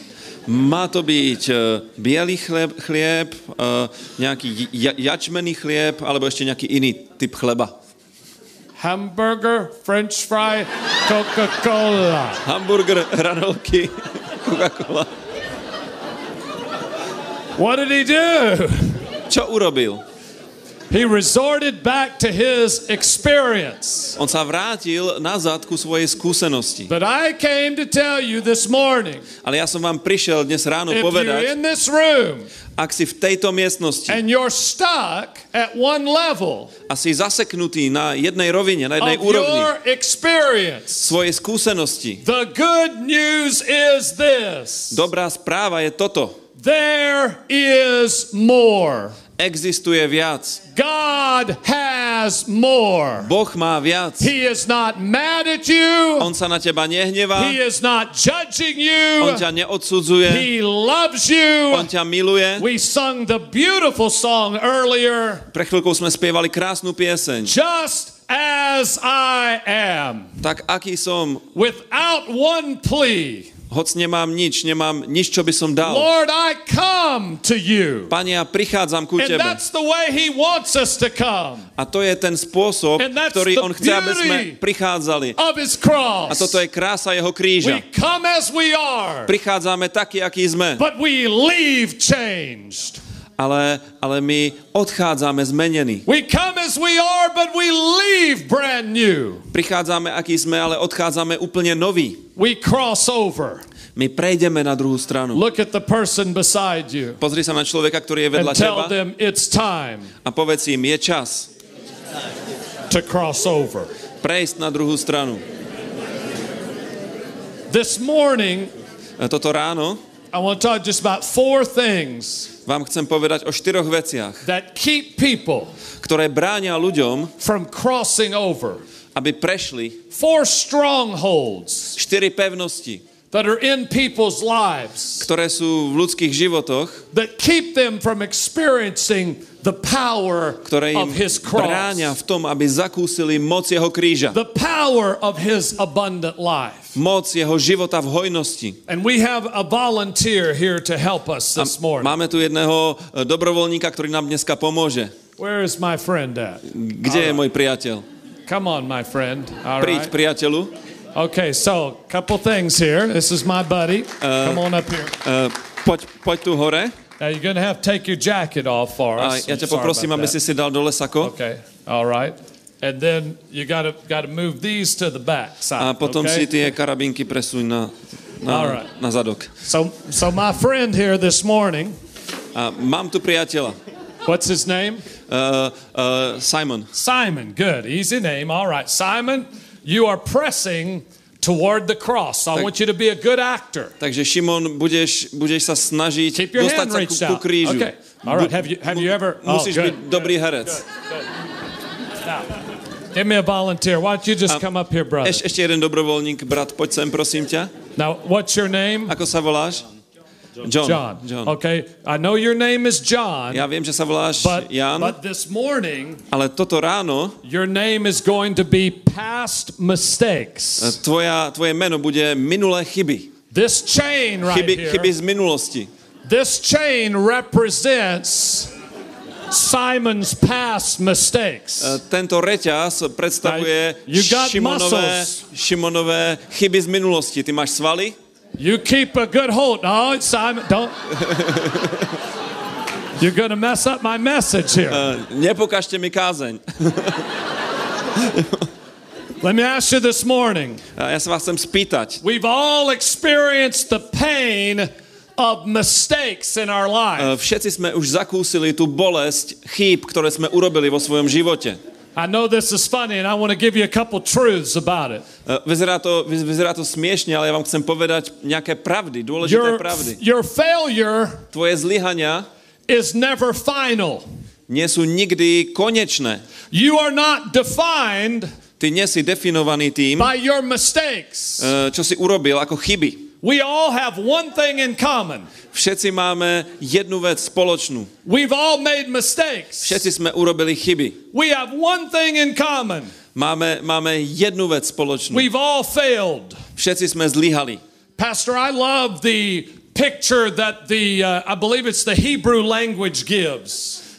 Speaker 3: Má to byť uh, biely chlieb, chlieb nejaký ja, jačmený chlieb alebo ešte nejaký iný typ chleba.
Speaker 2: Hamburger, french fry, Coca Cola.
Speaker 3: Hamburger, hranolky, Coca-Cola.
Speaker 2: What did he do?
Speaker 3: Čo urobil?
Speaker 2: He resorted back to his experience.
Speaker 3: On sa vrátil nazad ku svojej skúsenosti.
Speaker 2: But I came to tell you this morning
Speaker 3: Ale ja som vám prišiel dnes ráno
Speaker 2: if you're in this room
Speaker 3: ak si v tejto miestnosti
Speaker 2: and you're stuck at one level
Speaker 3: a si zaseknutý na jednej rovine, na jednej úrovni
Speaker 2: your experience,
Speaker 3: svojej skúsenosti,
Speaker 2: the good news is this
Speaker 3: dobrá správa je toto.
Speaker 2: there is more.
Speaker 3: Existuje viac.
Speaker 2: God has more.
Speaker 3: Boh má viac.
Speaker 2: He is not mad at you.
Speaker 3: On sa na teba nehnevá,
Speaker 2: He is not judging
Speaker 3: on
Speaker 2: you.
Speaker 3: ťa neodsudzuje,
Speaker 2: He loves you.
Speaker 3: on ťa miluje.
Speaker 2: We sung the beautiful song earlier.
Speaker 3: Pre chvíľku sme spievali krásnu pieseň.
Speaker 2: Just as I am,
Speaker 3: Tak aký som,
Speaker 2: without one plea.
Speaker 3: Hoc nemám nič, nemám nič, čo by som dal.
Speaker 2: Lord, I come to you.
Speaker 3: Pane, ja prichádzam ku
Speaker 2: And
Speaker 3: Tebe.
Speaker 2: that's the way He wants us to come
Speaker 3: A to je ten spôsob,
Speaker 2: And that's
Speaker 3: ktorý On chce, aby sme prichádzali.
Speaker 2: of His
Speaker 3: A
Speaker 2: cross.
Speaker 3: toto je krása Jeho kríža.
Speaker 2: We come as we are,
Speaker 3: Prichádzame takí, akí sme,
Speaker 2: but we leave changed.
Speaker 3: Ale, ale my odchádzame zmenení.
Speaker 2: We come as we are, but we leave brand new.
Speaker 3: Prichádzame, akí sme, ale odchádzame úplne noví.
Speaker 2: We cross over.
Speaker 3: My prejdeme na druhú stranu.
Speaker 2: Look at the person beside you
Speaker 3: Pozri sa na človeka, ktorý je
Speaker 2: and
Speaker 3: vedľa
Speaker 2: tell
Speaker 3: teba
Speaker 2: them it's time
Speaker 3: a povedz im, je čas
Speaker 2: to cross over.
Speaker 3: prejsť na druhú stranu.
Speaker 2: This morning,
Speaker 3: Toto ráno
Speaker 2: I want to talk just about four things
Speaker 3: vám chcem povedať o štyroch veciach,
Speaker 2: that keep people
Speaker 3: ktoré bránia ľuďom,
Speaker 2: from crossing over.
Speaker 3: aby prešli
Speaker 2: Four strongholds
Speaker 3: štyri pevnosti,
Speaker 2: that are in people's lives
Speaker 3: ktoré sú v ľudských životoch,
Speaker 2: that keep them from experiencing the power
Speaker 3: ktoré im
Speaker 2: of His cross,
Speaker 3: v tom, aby zakúsili moc jeho kríža,
Speaker 2: the power of His abundant life.
Speaker 3: moc jeho života v hojnosti.
Speaker 2: And we have a volunteer here to help us this morning.
Speaker 3: máme tu jedného dobrovoľníka, ktorý nám dneska pomôže.
Speaker 2: Where is my friend at?
Speaker 3: Kde je môj priateľ?
Speaker 2: Come on, my friend. All
Speaker 3: Príď,
Speaker 2: right.
Speaker 3: priateľu.
Speaker 2: Okay, so couple things here. This is my buddy. Come on up here.
Speaker 3: Uh, poď, poď tu hore.
Speaker 2: Now you're going to have to take your jacket off for
Speaker 3: A
Speaker 2: us.
Speaker 3: ja ťa
Speaker 2: Sorry
Speaker 3: poprosím, aby si si dal dole sako.
Speaker 2: Okay. All right. And then you got to got to move these to the back
Speaker 3: A
Speaker 2: side.
Speaker 3: potom si
Speaker 2: okay?
Speaker 3: tie karabinky presuň na, na,
Speaker 2: right.
Speaker 3: na zadok.
Speaker 2: So so my friend here this morning,
Speaker 3: A mám tu priateľa.
Speaker 2: what's his name?
Speaker 3: Uh, uh, Simon.
Speaker 2: Simon. Good. Easy name. All right. Simon, you are pressing toward the cross. I
Speaker 3: Tak-
Speaker 2: want you to be a good actor.
Speaker 3: Takže Šimon, budeš, budeš sa snažiť
Speaker 2: Keep your
Speaker 3: dostať
Speaker 2: hand
Speaker 3: sa ku, ku krížu.
Speaker 2: Okay. All right. Have you have you ever oh,
Speaker 3: Musíš
Speaker 2: good.
Speaker 3: byť dobrý herec.
Speaker 2: Now, give me a volunteer. Why don't you just come up here, brother?
Speaker 3: Eš, ešte jeden dobrovoľník, brat, poď sem, prosím ťa.
Speaker 2: Now, what's your name?
Speaker 3: Ako sa voláš? John.
Speaker 2: John.
Speaker 3: John.
Speaker 2: Okay. I know your name is John,
Speaker 3: Ja viem, že sa voláš
Speaker 2: but
Speaker 3: Jan,
Speaker 2: but this morning
Speaker 3: ale toto ráno
Speaker 2: your name is going to be past
Speaker 3: e,
Speaker 2: mistakes.
Speaker 3: tvoja, tvoje meno bude minulé chyby.
Speaker 2: This chain right
Speaker 3: Chyby,
Speaker 2: here.
Speaker 3: chyby z minulosti.
Speaker 2: This chain represents Simon's past mistakes.
Speaker 3: E, Tento reťaz predstavuje Šimonové. Šimonové chyby z minulosti. Ty máš svaly?
Speaker 2: You keep a good hold. No, Simon, don't. You're going to mess up my message here.
Speaker 3: Uh, e, Nepokážte mi kázeň.
Speaker 2: Let me ask you this morning.
Speaker 3: Ja sa vás chcem spýtať.
Speaker 2: We've all experienced the pain of mistakes in our
Speaker 3: E,
Speaker 2: life.
Speaker 3: Všetci sme už zakúsili tú bolesť chýb, ktoré sme urobili vo svojom živote.
Speaker 2: I know this is funny, and I want to give you a couple truths about it.
Speaker 3: E, Vyzerá to, vyzerá to smiešne, ale ja vám chcem povedať nejaké pravdy, dôležité
Speaker 2: Your,
Speaker 3: pravdy.
Speaker 2: your failure
Speaker 3: Tvoje zlyhania
Speaker 2: is never final.
Speaker 3: nie sú nikdy konečné.
Speaker 2: You are not defined
Speaker 3: Ty nie si definovaný tým,
Speaker 2: by your mistakes.
Speaker 3: e, čo si urobil ako chyby.
Speaker 2: We all have one thing in common.
Speaker 3: Všetci máme jednu vec spoločnú.
Speaker 2: We've all made mistakes.
Speaker 3: Všetci sme urobili chyby.
Speaker 2: We have one thing in common.
Speaker 3: Máme, máme jednu vec spoločnú.
Speaker 2: We've all failed.
Speaker 3: Všetci sme zlyhali.
Speaker 2: Pastor, I love the picture that the, uh, I believe it's the Hebrew language gives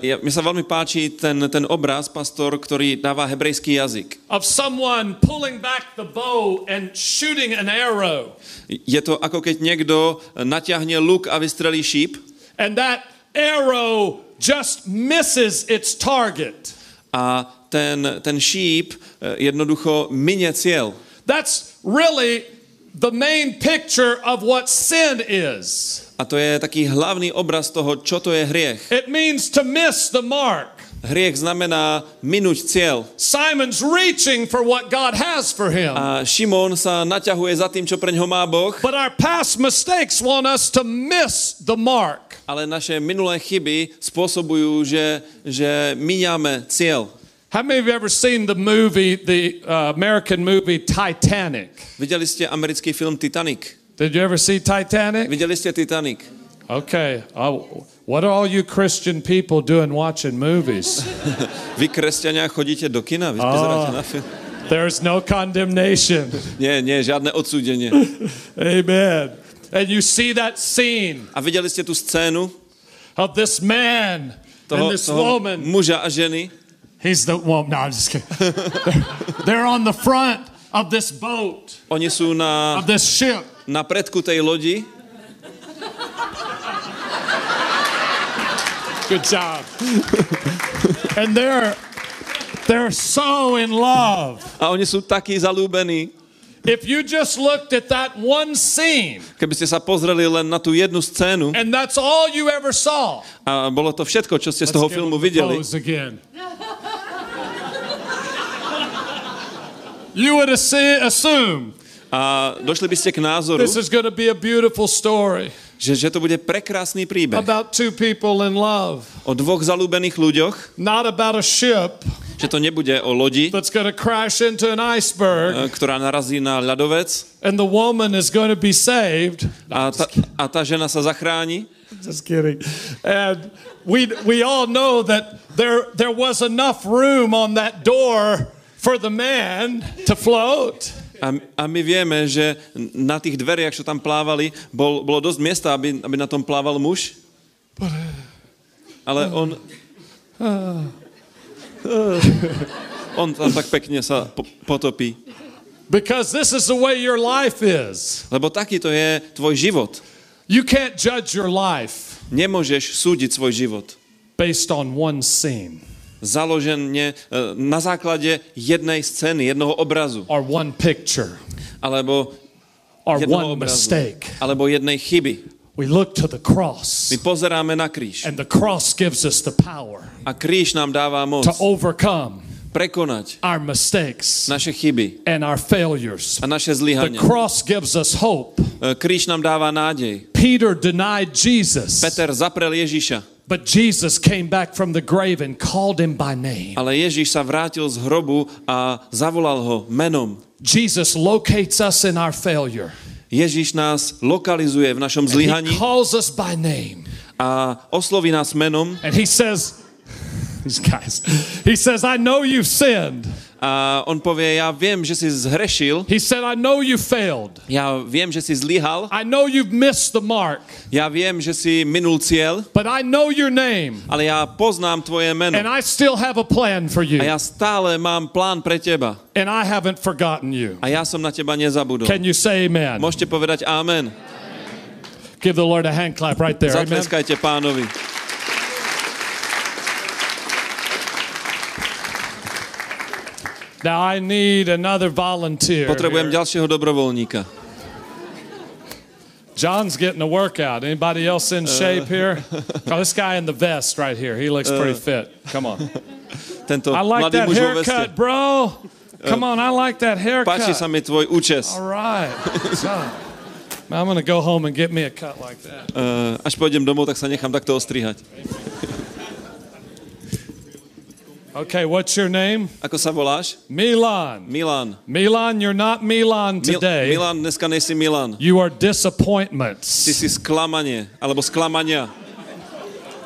Speaker 3: ja, mne sa veľmi páči ten, ten obraz, pastor, ktorý dáva hebrejský jazyk.
Speaker 2: of someone pulling back the bow and shooting an arrow.
Speaker 3: Je to ako keď niekto natiahne luk a vystrelí šíp
Speaker 2: And that arrow just misses its target.
Speaker 3: a ten, ten šíp eh, jednoducho minie cieľ.
Speaker 2: That's really the main picture of what sin is.
Speaker 3: A to je taký hlavný obraz toho, čo to je hriech.
Speaker 2: It means to miss the mark.
Speaker 3: Hriech znamená minúť cieľ.
Speaker 2: Simon's reaching for what God has for him.
Speaker 3: A Šimón sa naťahuje za tým, čo pre ňo má Boh,
Speaker 2: But our past mistakes want us to miss the mark.
Speaker 3: ale naše minulé chyby spôsobujú, že, že míňame cieľ.
Speaker 2: How many of you ever seen the movie, the uh, American movie Titanic?
Speaker 3: Videli ste americký film Titanic?
Speaker 2: Did you ever see Titanic?
Speaker 3: Videli ste Titanic?
Speaker 2: Okay. Uh, what are all you Christian people doing watching movies?
Speaker 3: Vy, kresťania, chodíte do kina? Vy pozeráte na film?
Speaker 2: There's no condemnation.
Speaker 3: Nie, nie, žiadne odsúdenie.
Speaker 2: Amen. And you see that scene
Speaker 3: A videli ste tú scénu
Speaker 2: of this man
Speaker 3: toho,
Speaker 2: and this
Speaker 3: toho
Speaker 2: woman.
Speaker 3: muža a ženy?
Speaker 2: He's the well, no, I'm just kidding. they're, they're on the front of this boat,
Speaker 3: Oni sú na,
Speaker 2: of this ship.
Speaker 3: na predku tej lodi
Speaker 2: Good job. and they're they're so in love.
Speaker 3: a oni sú takí zalúbení.
Speaker 2: If you just looked at that one scene
Speaker 3: Keby ste sa pozreli len na tú jednu scénu
Speaker 2: and that's all you ever saw.
Speaker 3: a bolo to všetko, čo ste z toho filmu videli,
Speaker 2: again. You would assume
Speaker 3: a došli by ste k názoru,
Speaker 2: this is going to be a beautiful story
Speaker 3: že, že to bude prekrásny príbeh
Speaker 2: about two people in love,
Speaker 3: o dvoch zalúbených ľuďoch,
Speaker 2: not about a ship
Speaker 3: že to nebude o lodi,
Speaker 2: that's going to crash into an iceberg
Speaker 3: ktorá narazí na ľadovec
Speaker 2: and the woman is going to be saved.
Speaker 3: a tá, a tá žena sa zachráni.
Speaker 2: Just kidding. And we we all know that there there was enough room on that door for the man to float.
Speaker 3: A, a my vieme, že na tých dveriach, čo tam plávali, bol, bolo dosť miesta, aby, aby na tom plával muž. Ale on... On tam tak pekne sa po, potopí.
Speaker 2: Because this is the way your life is.
Speaker 3: Lebo takýto je tvoj život.
Speaker 2: You can't judge your life
Speaker 3: Nemôžeš súdiť svoj život.
Speaker 2: based on one scene
Speaker 3: Založenie e, na základe jednej scény, jednoho obrazu.
Speaker 2: or one picture
Speaker 3: Alebo
Speaker 2: or one
Speaker 3: obrazu.
Speaker 2: mistake.
Speaker 3: Alebo jednej chyby.
Speaker 2: We look to the cross,
Speaker 3: My pozeráme na kríž.
Speaker 2: and the cross gives us the power
Speaker 3: A kríž nám dáva moc
Speaker 2: to overcome
Speaker 3: prekonať
Speaker 2: our mistakes
Speaker 3: naše chyby
Speaker 2: and our failures.
Speaker 3: a naše
Speaker 2: The
Speaker 3: zlyhania.
Speaker 2: cross gives us hope.
Speaker 3: E, Kríž nám dáva nádej.
Speaker 2: Peter denied Jesus,
Speaker 3: Peter zaprel Ježiša,
Speaker 2: but Jesus came back from the grave and called him by name.
Speaker 3: ale Ježiš sa vrátil z hrobu a zavolal ho menom.
Speaker 2: Jesus locates us in our failure.
Speaker 3: Ježiš nás lokalizuje v našom
Speaker 2: He
Speaker 3: zlyhaní
Speaker 2: calls us by name.
Speaker 3: a osloví nás menom
Speaker 2: And he says, these guys, he says, I know you've sinned.
Speaker 3: a on povie, ja viem, že si zhrešil,
Speaker 2: He said, I know you failed.
Speaker 3: ja viem, že si zlyhal,
Speaker 2: I know you've missed the mark,
Speaker 3: ja viem, že si minul cieľ,
Speaker 2: but I know your name.
Speaker 3: ale ja poznám tvoje meno
Speaker 2: And I still have a plan for you.
Speaker 3: a ja stále mám plán pre teba
Speaker 2: And I haven't forgotten you.
Speaker 3: a ja som na teba nezabudol.
Speaker 2: Can you say amen?
Speaker 3: Môžete povedať amen.
Speaker 2: Give the Lord a hand clap right there.
Speaker 3: Zatleskajte pánovi.
Speaker 2: Now I need another volunteer.
Speaker 3: Potrebujem
Speaker 2: here.
Speaker 3: ďalšieho dobrovoľníka.
Speaker 2: John's getting a workout. Anybody else in shape here? Oh, this guy in the vest right here. He looks pretty fit. Come on.
Speaker 3: Tento
Speaker 2: I like that haircut, bro. Come on, I like that
Speaker 3: Páči sa
Speaker 2: haircut.
Speaker 3: mi tvoj účes.
Speaker 2: All right. I'm to go home and get me a cut like that.
Speaker 3: Uh, až pôjdem domov, tak sa nechám takto ostrihať.
Speaker 2: Okay, what's your name?
Speaker 3: Ako sa voláš?
Speaker 2: Milan.
Speaker 3: Milan.
Speaker 2: Milan, you're not Milan
Speaker 3: Mil-
Speaker 2: today.
Speaker 3: Milan, dneska nejsi Milan.
Speaker 2: You are
Speaker 3: Ty
Speaker 2: disappointments.
Speaker 3: si sklamanie, alebo sklamania.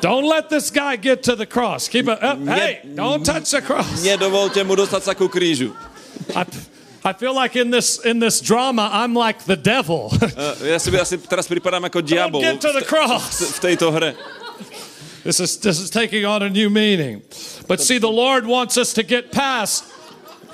Speaker 2: Don't let this guy get to the cross. Keep it. up. hey, don't touch the cross.
Speaker 3: Nedovolte mu dostať sa ku krížu.
Speaker 2: I, I feel like in this in this drama, I'm like the devil.
Speaker 3: Uh, ja si, ja si teraz pripadám ako
Speaker 2: don't
Speaker 3: diabol
Speaker 2: get to the cross.
Speaker 3: v tejto hre.
Speaker 2: This is this is taking on a new meaning. But see, the Lord wants us to get past.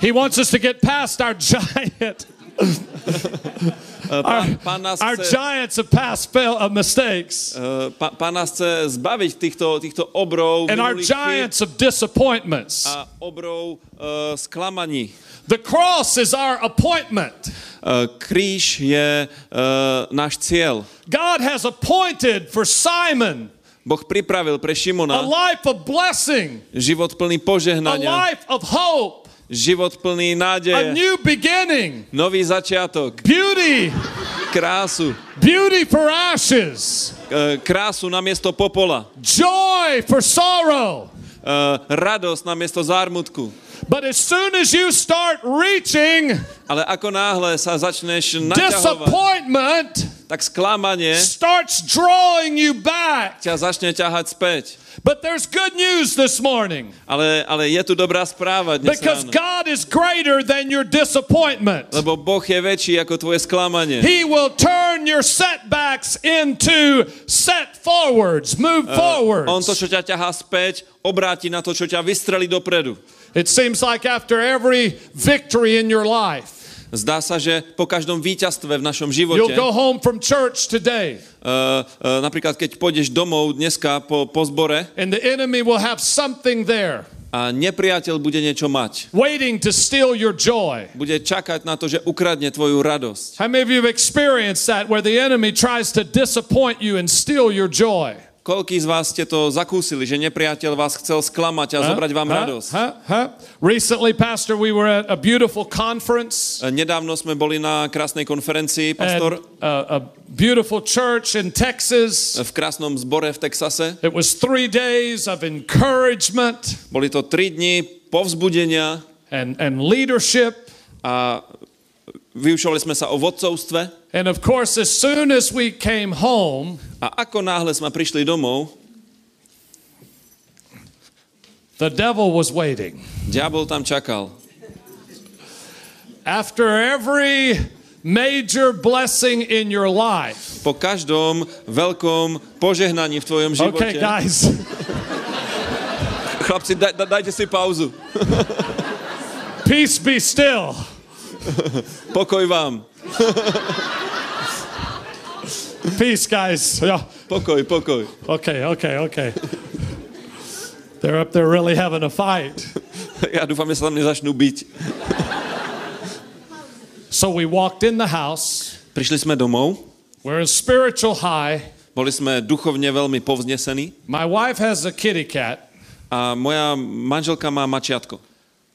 Speaker 2: He wants us to get past our giant. Our,
Speaker 3: Pán nás
Speaker 2: our giants of past fail, of mistakes
Speaker 3: uh, pá- pán nás chce zbaviť týchto, týchto obrov
Speaker 2: and our giants of disappointments.
Speaker 3: a obrov uh, sklamaní.
Speaker 2: The cross is our appointment.
Speaker 3: Uh, kríž je uh, náš cieľ.
Speaker 2: God has appointed for Simon
Speaker 3: Boh pripravil pre
Speaker 2: a
Speaker 3: Šimona
Speaker 2: life of blessing,
Speaker 3: život plný
Speaker 2: a
Speaker 3: požehnania,
Speaker 2: life of hope,
Speaker 3: život plný
Speaker 2: a
Speaker 3: nádeje,
Speaker 2: new beginning,
Speaker 3: nový začiatok,
Speaker 2: beauty,
Speaker 3: krásu,
Speaker 2: beauty for ashes,
Speaker 3: krásu na miesto popola,
Speaker 2: joy for sorrow.
Speaker 3: uh, radosť na miesto zármutku.
Speaker 2: But as soon as you start reaching
Speaker 3: Ale ako náhle sa začneš naťahovať,
Speaker 2: disappointment
Speaker 3: tak sklamanie
Speaker 2: starts drawing you back.
Speaker 3: ťa začne ťahať späť.
Speaker 2: But there's good news this morning
Speaker 3: Ale, ale je tu dobrá správa dnes
Speaker 2: because
Speaker 3: ráno.
Speaker 2: God is greater than your disappointment.
Speaker 3: Lebo Boh je väčší ako tvoje sklamanie.
Speaker 2: He will turn your setbacks into set forwards, move eh, forwards.
Speaker 3: On to, čo ťa ťahá späť, obráti na to, čo ťa vystrelí dopredu.
Speaker 2: It seems like after every victory in your life,
Speaker 3: Zdá sa, že po každom víťazstve v našom
Speaker 2: you'll
Speaker 3: živote,
Speaker 2: go home from church today
Speaker 3: uh, uh, napríklad keď pôjdeš domov dneska po, po zbore
Speaker 2: and the enemy will have something there
Speaker 3: a nepriateľ bude niečo mať,
Speaker 2: waiting to steal your joy.
Speaker 3: bude čakať na to, že ukradne tvoju radosť.
Speaker 2: How many of you have experienced that where the enemy tries to disappoint you and steal your joy?
Speaker 3: Koľký z vás ste to zakúsili, že nepriateľ vás chcel sklamať a zobrať vám
Speaker 2: Huh?
Speaker 3: radosť?
Speaker 2: Huh? Huh? Recently, Pastor, we were at a beautiful conference
Speaker 3: E, Nedávno sme boli na krásnej konferencii,
Speaker 2: at
Speaker 3: pastor,
Speaker 2: a, a beautiful church in Texas.
Speaker 3: v krásnom zbore v Texase.
Speaker 2: It was three days of encouragement
Speaker 3: Boli to tri dni povzbudenia
Speaker 2: and, and leadership.
Speaker 3: a vyučovali sme sa o vodcovstve.
Speaker 2: And of course, as soon as we came home,
Speaker 3: A ako náhle sme prišli domov,
Speaker 2: the devil was waiting.
Speaker 3: diabol tam čakal.
Speaker 2: After every major blessing in your life,
Speaker 3: Po každom veľkom požehnaní v tvojom živote.
Speaker 2: okay, guys,
Speaker 3: Chlapci, daj, daj, dajte si pauzu.
Speaker 2: peace be still.
Speaker 3: Pokoj vám.
Speaker 2: Peace, guys. Yeah.
Speaker 3: Pokoj, pokoj.
Speaker 2: Okay, okay, okay. They're up there really having a fight.
Speaker 3: Ja dúfam, že sa tam nezačnú byť.
Speaker 2: So we walked in the house.
Speaker 3: Prišli sme domov,
Speaker 2: We're in spiritual high.
Speaker 3: boli sme duchovne veľmi povznesení
Speaker 2: My wife has a kitty cat.
Speaker 3: a moja manželka má mačiatko.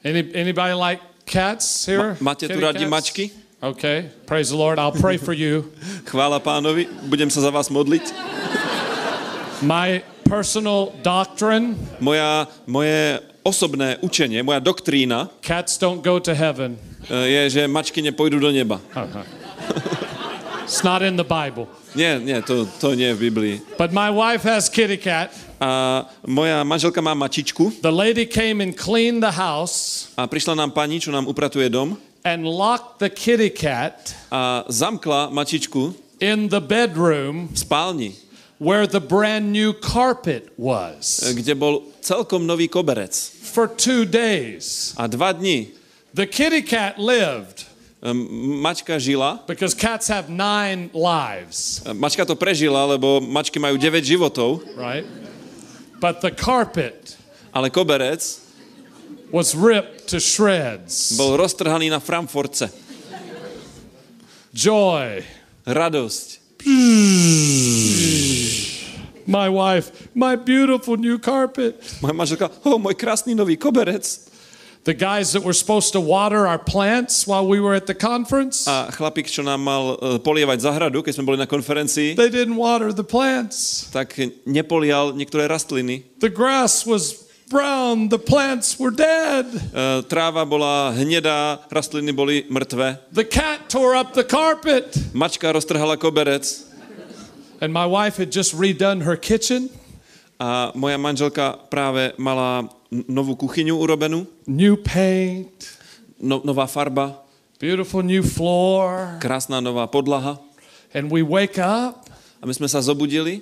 Speaker 2: Any, anybody like cats here?
Speaker 3: Ma- máte tu radi
Speaker 2: cats?
Speaker 3: mačky?
Speaker 2: Okay, praise the Lord. I'll pray for you.
Speaker 3: Chvála pánovi, budem sa za vás modliť.
Speaker 2: My personal doctrine
Speaker 3: Moja, moje osobné učenie, moja doktrína
Speaker 2: cats don't go to heaven.
Speaker 3: e, je, že mačky nepôjdu do neba.
Speaker 2: It's not in the Bible.
Speaker 3: Nie, nie, to, to nie je v Biblii.
Speaker 2: But my wife has kitty cat.
Speaker 3: A moja manželka má mačičku
Speaker 2: The lady came and cleaned the house
Speaker 3: a prišla nám pani, čo nám upratuje dom
Speaker 2: and locked the kitty cat
Speaker 3: a zamkla mačičku
Speaker 2: in the bedroom
Speaker 3: v spálni,
Speaker 2: where the brand new carpet was
Speaker 3: e, kde bol celkom nový koberec.
Speaker 2: for two days.
Speaker 3: A dva dni
Speaker 2: The kitty cat lived
Speaker 3: e, mačka žila,
Speaker 2: because cats have nine lives,
Speaker 3: e, mačka to prežila, lebo mačky majú 9 životov,
Speaker 2: right? But the carpet
Speaker 3: ale koberec
Speaker 2: was ripped to shreds.
Speaker 3: bol roztrhaný na framforce.
Speaker 2: Joy,
Speaker 3: Radosť,
Speaker 2: My wife, my beautiful new carpet.
Speaker 3: Moja manželka, oh, môj krásny nový koberec.
Speaker 2: The guys that were supposed to water our plants while we were at the conference,
Speaker 3: A chlapík, čo nám mal e, polievať zahradu, keď sme boli na konferencii,
Speaker 2: they didn't water the plants.
Speaker 3: tak nepolial niektoré rastliny.
Speaker 2: The grass was brown, the plants were dead.
Speaker 3: E, Tráva bola hnedá, rastliny boli mŕtve.
Speaker 2: The cat tore up the carpet.
Speaker 3: Mačka roztrhala koberec
Speaker 2: And my wife had just redone her kitchen,
Speaker 3: a moja manželka práve mala n- novú kuchyňu urobenú,
Speaker 2: new paint,
Speaker 3: no, nová farba,
Speaker 2: beautiful new floor.
Speaker 3: krásna nová podlaha.
Speaker 2: And we wake up,
Speaker 3: A my sme sa zobudili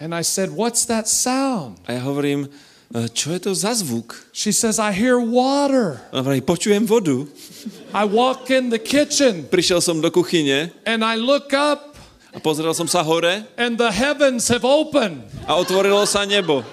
Speaker 2: and I said, What's that sound?
Speaker 3: a ja hovorím, "E, čo je to za zvuk?
Speaker 2: She says, I hear water.
Speaker 3: A hovorím, počujem vodu.
Speaker 2: I walk in the kitchen
Speaker 3: Prišiel som do kuchyne
Speaker 2: and I look up,
Speaker 3: a pozrel som sa hore
Speaker 2: and the heavens have opened,
Speaker 3: a otvorilo sa nebo.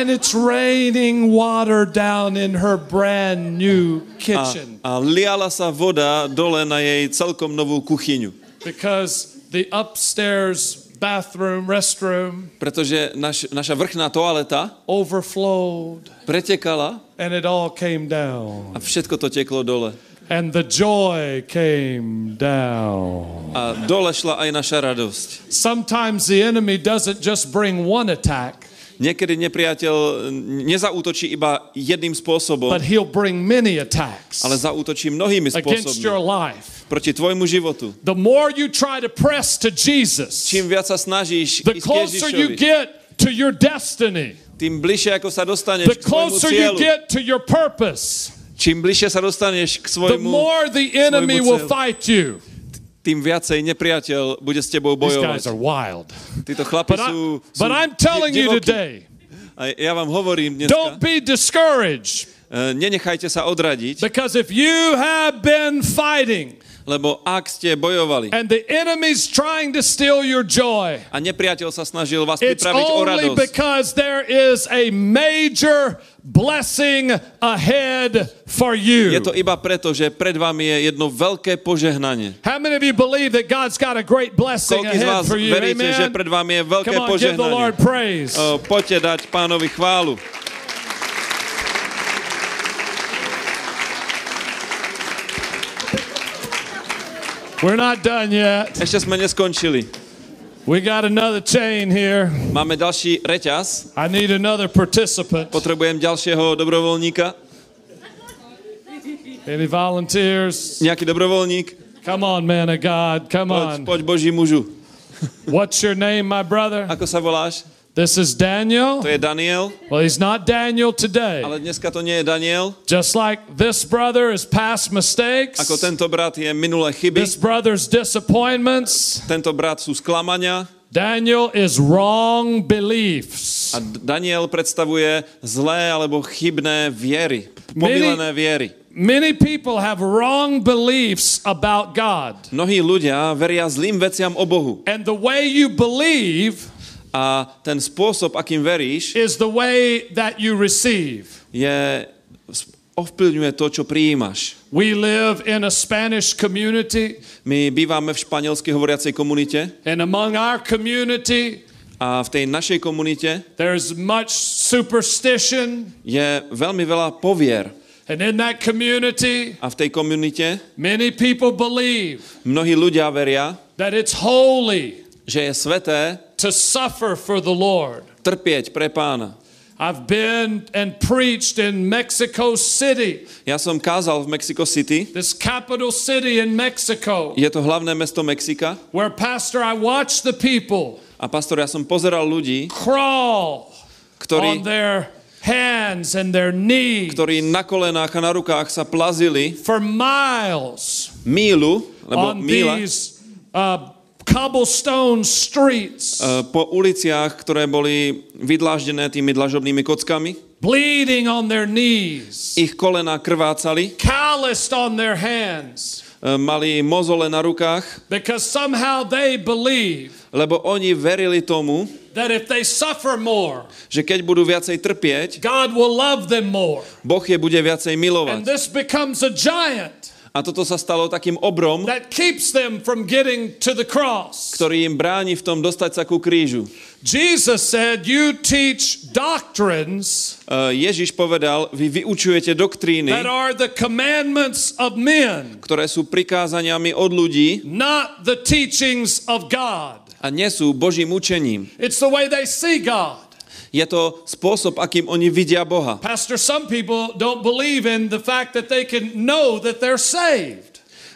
Speaker 2: And it's raining water down in her brand new kitchen
Speaker 3: a liala sa voda dole na jej celkom novú kuchyňu.
Speaker 2: because the upstairs bathroom, restroom
Speaker 3: Pretože naš, naša vrchná toaleta
Speaker 2: overflowed,
Speaker 3: pretekala
Speaker 2: and it all came down.
Speaker 3: a všetko to teklo dole.
Speaker 2: And the joy came down.
Speaker 3: A dole šla aj naša radosť.
Speaker 2: Sometimes the enemy doesn't just bring one attack,
Speaker 3: Niekedy nepriateľ nezaútočí iba jedným spôsobom,
Speaker 2: but he'll bring many attacks
Speaker 3: ale zaútočí mnohými
Speaker 2: against your
Speaker 3: spôsobmi
Speaker 2: life.
Speaker 3: proti tvojmu životu.
Speaker 2: The more you try to press to Jesus,
Speaker 3: Čím viac sa snažíš
Speaker 2: the
Speaker 3: ísť
Speaker 2: closer you get to your destiny,
Speaker 3: tým bližšie ako sa dostaneš
Speaker 2: the
Speaker 3: k svojmu
Speaker 2: closer you
Speaker 3: cieľu,
Speaker 2: get to your purpose,
Speaker 3: čím bližšie sa dostaneš k
Speaker 2: the
Speaker 3: svojmu,
Speaker 2: more the enemy will
Speaker 3: cieľu,
Speaker 2: fight you.
Speaker 3: Tým viacej nepriateľ bude s tebou bojovať. Títo chlapi
Speaker 2: But,
Speaker 3: sú, sú
Speaker 2: but I'm telling you today,
Speaker 3: A ja vám hovorím dneska,
Speaker 2: don't be discouraged.
Speaker 3: e, nenechajte sa odradiť,
Speaker 2: because if you have been fighting
Speaker 3: lebo ak ste bojovali
Speaker 2: and the enemy's trying to steal your joy,
Speaker 3: a nepriateľ sa snažil vás
Speaker 2: it's
Speaker 3: pripraviť o
Speaker 2: only
Speaker 3: radosť,
Speaker 2: because there is a major blessing ahead for you.
Speaker 3: je to iba preto, že pred vami je jedno veľké požehnanie.
Speaker 2: How many of you believe that God's got a great blessing
Speaker 3: vás
Speaker 2: ahead for you?
Speaker 3: veríte, že
Speaker 2: Amen.
Speaker 3: pred vami je veľké
Speaker 2: Come on, give the Lord
Speaker 3: požehnanie?
Speaker 2: praise.
Speaker 3: O, Poďte dať pánovi chválu.
Speaker 2: We're not done yet.
Speaker 3: Ešte sme neskončili.
Speaker 2: We got another chain here.
Speaker 3: Máme ďalší reťaz.
Speaker 2: I need another participant.
Speaker 3: Potrebujem ďalšieho dobrovoľníka.
Speaker 2: Any volunteers?
Speaker 3: Nejaký dobrovoľník.
Speaker 2: Come on, man of God. Come
Speaker 3: Poď,
Speaker 2: on.
Speaker 3: poď Boží mužu.
Speaker 2: What's your name, my brother?
Speaker 3: Ako sa voláš?
Speaker 2: This is Daniel.
Speaker 3: To je Daniel,
Speaker 2: Well, he's not Daniel today.
Speaker 3: ale dneska to nie je Daniel.
Speaker 2: Just like this brother is past mistakes,
Speaker 3: Ako tento brat je minulé chyby,
Speaker 2: this brother's disappointments,
Speaker 3: tento brat sú sklamania
Speaker 2: Daniel is wrong beliefs.
Speaker 3: a Daniel predstavuje zlé alebo chybné viery, pomilené viery.
Speaker 2: Many people have wrong beliefs about God.
Speaker 3: Mnohí ľudia veria zlým veciam o Bohu
Speaker 2: And the way you believe
Speaker 3: a ten spôsob, akým veríš,
Speaker 2: is the way that you receive.
Speaker 3: je, ovplyvňuje to, čo prijímaš.
Speaker 2: We live in a Spanish community,
Speaker 3: My bývame v španielsky hovoriacej komunite
Speaker 2: and among our community,
Speaker 3: a v tej našej komunite
Speaker 2: there's much superstition.
Speaker 3: je veľmi veľa povier.
Speaker 2: And in that community,
Speaker 3: A v tej komunite
Speaker 2: many people believe
Speaker 3: mnohí ľudia veria,
Speaker 2: that it's holy
Speaker 3: že je sveté
Speaker 2: to suffer for the Lord.
Speaker 3: trpieť pre pána.
Speaker 2: I've been and preached in Mexico City,
Speaker 3: Ja som kázal v Mexico City,
Speaker 2: this capital city in Mexico,
Speaker 3: je to hlavné mesto Mexika.
Speaker 2: Where, Pastor, I watched the people
Speaker 3: a pastor, ja som pozeral ľudí,
Speaker 2: crawl on their hands and their knees
Speaker 3: ktorí na kolenách a na rukách sa plazili
Speaker 2: for miles
Speaker 3: mílu, lebo
Speaker 2: on these uh, cobblestone streets,
Speaker 3: e, po uliciach, ktoré boli vydláždené tými dlažobnými kockami.
Speaker 2: bleeding on their knees,
Speaker 3: Ich kolena krvácali,
Speaker 2: calloused on their hands,
Speaker 3: e, mali mozole na rukách,
Speaker 2: because somehow they believe
Speaker 3: lebo oni verili tomu,
Speaker 2: that if they suffer more,
Speaker 3: že keď budú viacej trpieť,
Speaker 2: God will love them more.
Speaker 3: Boh je bude viacej
Speaker 2: And
Speaker 3: milovať.
Speaker 2: this becomes a giant.
Speaker 3: A toto sa stalo takým obrom,
Speaker 2: that keeps them from getting to the cross.
Speaker 3: ktorý im bráni v tom dostať sa ku krížu.
Speaker 2: Jesus said, You teach doctrines
Speaker 3: Uh, Ježiš povedal, vy vyučujete doktríny,
Speaker 2: that are the commandments of men,
Speaker 3: ktoré sú prikázaniami od ľudí
Speaker 2: not the teachings of God.
Speaker 3: a nie sú Božím učením.
Speaker 2: It's the way they see God.
Speaker 3: Je to spôsob, akým oni vidia Boha.
Speaker 2: Pastor, some people don't believe in the fact that they can know that they're saved.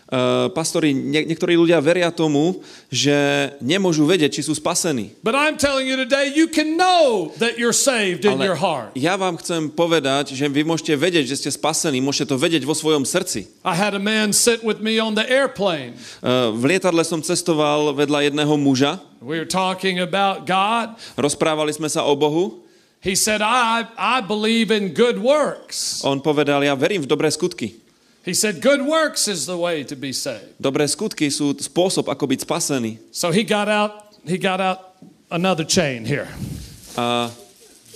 Speaker 3: Uh, pastori, nie, niektorí ľudia veria tomu, že nemôžu vedieť, či sú spasení.
Speaker 2: But I'm telling you today, you can know that you're saved in your heart.
Speaker 3: ja vám chcem povedať, že vy môžete vedieť, že ste spasení, môžete to vedieť vo svojom srdci.
Speaker 2: I had a man sit with me on the airplane.
Speaker 3: Uh, v lietadle som cestoval vedľa jedného muža,
Speaker 2: We were talking about God.
Speaker 3: rozprávali sme sa o Bohu.
Speaker 2: He said, I, I believe in good works.
Speaker 3: On povedal, ja verím v dobré skutky.
Speaker 2: He said, Good works is the way to be saved.
Speaker 3: Dobré skutky sú spôsob, ako byť spasený.
Speaker 2: So he got out, he got out another chain here.
Speaker 3: A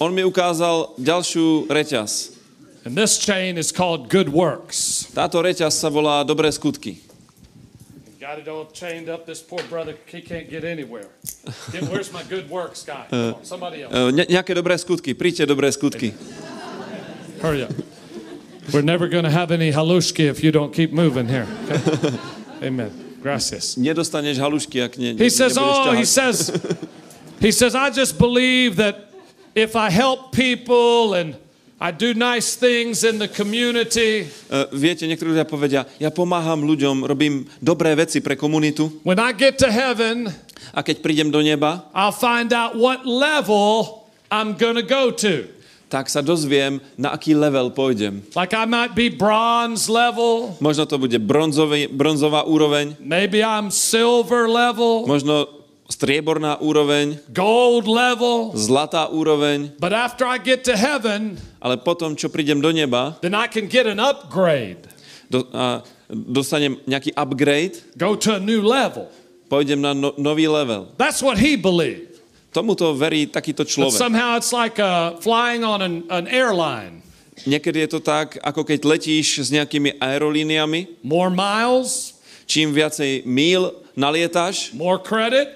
Speaker 3: on mi ukázal ďalšiu reťaz.
Speaker 2: And this chain is called good works.
Speaker 3: Táto reťaz sa volá dobré skutky.
Speaker 2: Got it all chained up. This poor brother, he can't get anywhere. Get- where's my good works guy? Come on, somebody else.
Speaker 3: Uh, ne- nejaké dobré skutky, príďte dobré skutky.
Speaker 2: Hurry up. We're never going to have any halushki if you don't keep moving here. okay? Amen. Gracias.
Speaker 3: Nedostaneš halušky, ak ne,
Speaker 2: He says, "Oh, he says, he says, I just believe that if I help people and I do nice things in the community,
Speaker 3: Uh, viete, niektorí ľudia povedia, ja pomáham ľuďom, robím dobré veci pre komunitu.
Speaker 2: When I get to heaven,
Speaker 3: a keď prídem do neba,
Speaker 2: I'll find out what level I'm to go to.
Speaker 3: tak sa dozviem, na aký level pôjdem.
Speaker 2: Like I might be bronze level,
Speaker 3: Možno to bude bronzový, bronzová úroveň,
Speaker 2: maybe I'm silver level,
Speaker 3: možno strieborná úroveň,
Speaker 2: gold level.
Speaker 3: zlatá úroveň,
Speaker 2: But after I get to heaven,
Speaker 3: ale potom, čo prídem do neba,
Speaker 2: then I can get an upgrade,
Speaker 3: do, a dostanem nejaký upgrade,
Speaker 2: go to a new level.
Speaker 3: pôjdem na no, nový level.
Speaker 2: That's what he believed.
Speaker 3: Tomuto verí takýto
Speaker 2: But
Speaker 3: človek.
Speaker 2: somehow it's like uh, flying on an, an airline.
Speaker 3: Niekedy je to tak, ako keď letíš s nejakými aerolíniami,
Speaker 2: More miles,
Speaker 3: čím viacej míl nalietáš,
Speaker 2: more credit,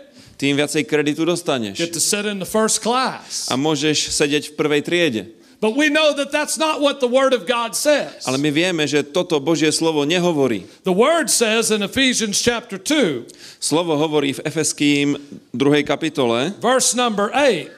Speaker 3: tým viacej kreditu dostaneš.
Speaker 2: get to sit in the first class.
Speaker 3: A môžeš sedieť v prvej triede.
Speaker 2: But we know that that's not what the Word of God says.
Speaker 3: Ale my vieme, že toto Božie slovo nehovorí.
Speaker 2: The Word says in Ephesians chapter 2,
Speaker 3: Slovo hovorí v Efeským 2. kapitole,
Speaker 2: verse number 8.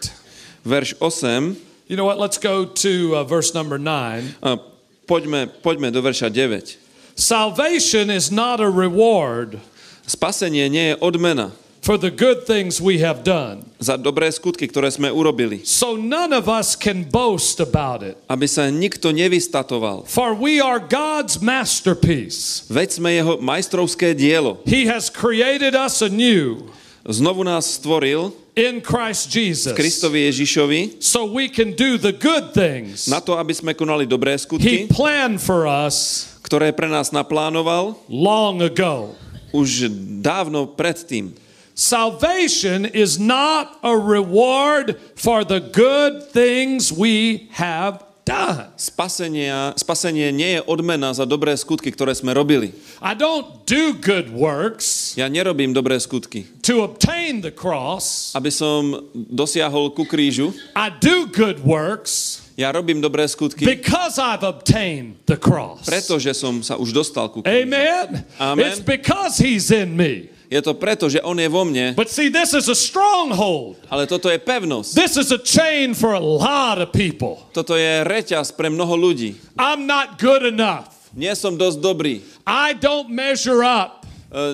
Speaker 3: verš 8,
Speaker 2: You know what? Let's go to uh, verse number 9.
Speaker 3: a poďme, poďme do verša 9.
Speaker 2: Salvation is not a reward
Speaker 3: Spasenie nie je odmena
Speaker 2: for the good things we have done.
Speaker 3: za dobré skutky, ktoré sme urobili.
Speaker 2: So none of us can boast about it.
Speaker 3: Aby sa nikto nevystatoval.
Speaker 2: For we are God's masterpiece.
Speaker 3: Veď sme jeho majstrovské dielo.
Speaker 2: He has created us anew
Speaker 3: Znovu nás stvoril
Speaker 2: in Christ Jesus
Speaker 3: Kristovi Ježišovi
Speaker 2: so we can do the good things
Speaker 3: na to, aby sme konali dobré
Speaker 2: He
Speaker 3: skutky,
Speaker 2: planned for us
Speaker 3: ktoré pre nás naplánoval
Speaker 2: long ago.
Speaker 3: už dávno predtým.
Speaker 2: Salvation is not a reward for the good things we have done.
Speaker 3: Spasenia, spasenie nie je odmena za dobré skutky, ktoré sme robili.
Speaker 2: I don't do good works
Speaker 3: Ja nerobím dobré skutky,
Speaker 2: to obtain the cross.
Speaker 3: aby som dosiahol ku krížu.
Speaker 2: I do good works
Speaker 3: Ja robím dobré skutky,
Speaker 2: because I've obtained the cross.
Speaker 3: pretože som sa už dostal ku krížu.
Speaker 2: Amen.
Speaker 3: Amen.
Speaker 2: It's because he's in me.
Speaker 3: Je to preto, že On je vo mne,
Speaker 2: But see, this is a stronghold.
Speaker 3: ale toto je pevnosť.
Speaker 2: This is a chain for a lot of people.
Speaker 3: Toto je reťaz pre mnoho ľudí.
Speaker 2: I'm not good enough.
Speaker 3: Nie som dosť dobrý.
Speaker 2: I don't measure up.
Speaker 3: E,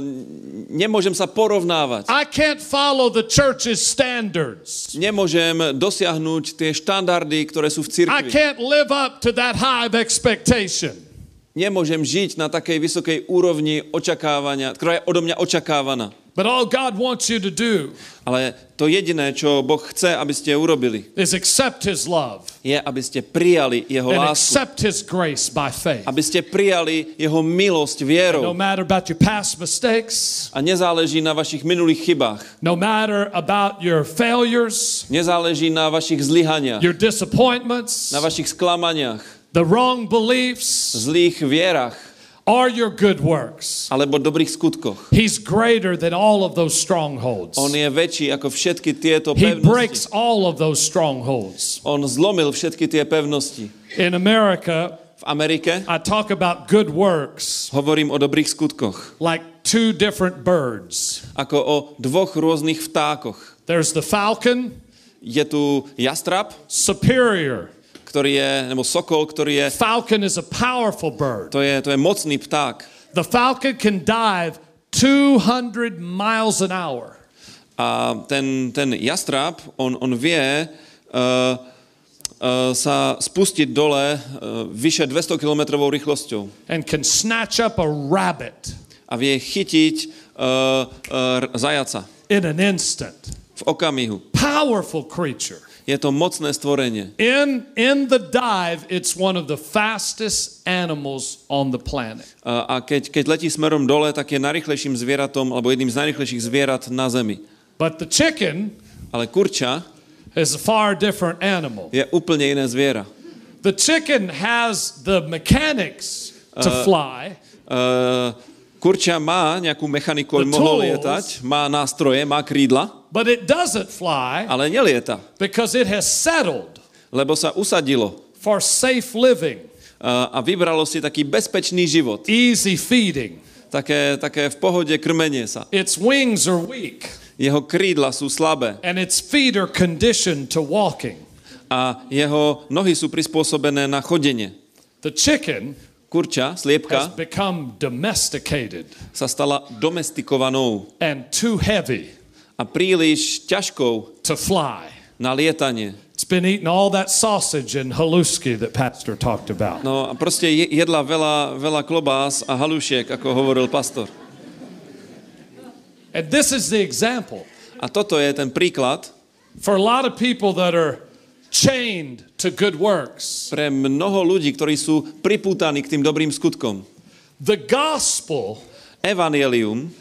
Speaker 3: Nemôžem sa porovnávať.
Speaker 2: I can't follow the church's standards.
Speaker 3: Nemôžem dosiahnuť tie štandardy, ktoré sú v
Speaker 2: I
Speaker 3: cirkvi.
Speaker 2: can't live up to that high expectation.
Speaker 3: Nemôžem žiť na takej vysokej úrovni očakávania, ktorá je odo mňa očakávaná.
Speaker 2: But all God wants you to do
Speaker 3: Ale to jediné, čo Boh chce, aby ste urobili,
Speaker 2: is accept his love
Speaker 3: je, aby ste prijali Jeho
Speaker 2: and
Speaker 3: lásku.
Speaker 2: accept his grace by faith.
Speaker 3: Aby ste prijali Jeho milosť
Speaker 2: No
Speaker 3: vierou.
Speaker 2: matter about your past mistakes,
Speaker 3: A nezáleží na vašich minulých chybách.
Speaker 2: no matter about your failures,
Speaker 3: Nezáleží na vašich zlyhaniach,
Speaker 2: your disappointments,
Speaker 3: na vašich sklamaniach,
Speaker 2: the wrong beliefs,
Speaker 3: zlých vierach.
Speaker 2: are your good works.
Speaker 3: alebo dobrých skutkoch.
Speaker 2: He's greater than all of those strongholds.
Speaker 3: On je väčší ako všetky tieto
Speaker 2: He breaks all of those strongholds.
Speaker 3: On zlomil všetky tie pevnosti.
Speaker 2: In America,
Speaker 3: V Amerike
Speaker 2: I talk about good works
Speaker 3: hovorím o dobrých skutkoch,
Speaker 2: like two different birds.
Speaker 3: ako o dvoch rôznych vtákoch.
Speaker 2: There's the falcon,
Speaker 3: Je tu jastrab,
Speaker 2: superior.
Speaker 3: Ktorý je, nebo sokol, ktorý je,
Speaker 2: Falcon is a powerful bird.
Speaker 3: to je, to je mocný pták.
Speaker 2: The falcon can dive 200 miles an hour.
Speaker 3: A ten, ten jastrab, on, on vie uh, uh, sa spustiť dole uh, vyše 200 km rýchlosťou
Speaker 2: and can snatch up a rabbit
Speaker 3: a vie chytiť uh, uh, zajaca
Speaker 2: in an instant.
Speaker 3: v okamihu.
Speaker 2: Powerful creature.
Speaker 3: Je to mocné stvorenie.
Speaker 2: In, in the dive, it's one of the fastest animals on the planet.
Speaker 3: A, a keď, keď letí smerom dole, tak je najrychlejším zvieratom, alebo jedným z najrychlejších zvierat na Zemi.
Speaker 2: But the chicken
Speaker 3: Ale kurča
Speaker 2: is a far different animal.
Speaker 3: je úplne iné zviera.
Speaker 2: The chicken has the mechanics to fly,
Speaker 3: Uh, kurča má nejakú mechaniku, aby mohol lietať, má nástroje, má krídla,
Speaker 2: but it doesn't fly
Speaker 3: ale nelieta,
Speaker 2: because it has settled
Speaker 3: lebo sa usadilo
Speaker 2: for safe living,
Speaker 3: a vybralo si taký bezpečný život.
Speaker 2: easy feeding.
Speaker 3: Také, také v pohode krmenie sa.
Speaker 2: Its wings are weak
Speaker 3: Jeho krídla sú slabé
Speaker 2: and its feet are conditioned to walking.
Speaker 3: a jeho nohy sú prispôsobené na chodenie.
Speaker 2: The chicken
Speaker 3: Kurča,
Speaker 2: has become domesticated
Speaker 3: sa stala domestikovanou
Speaker 2: and too heavy
Speaker 3: a príliš ťažkou
Speaker 2: to fly.
Speaker 3: na lietanie.
Speaker 2: It's been eating all that sausage and haluski that Pastor talked about.
Speaker 3: No a proste je- jedla veľa, veľa klobás a halušiek, ako hovoril pastor.
Speaker 2: And this is the example
Speaker 3: A toto je ten príklad
Speaker 2: for a lot of people that are chained to good works.
Speaker 3: pre mnoho ľudí, ktorí sú pripútaní k tým dobrým skutkom.
Speaker 2: The gospel
Speaker 3: Evangelium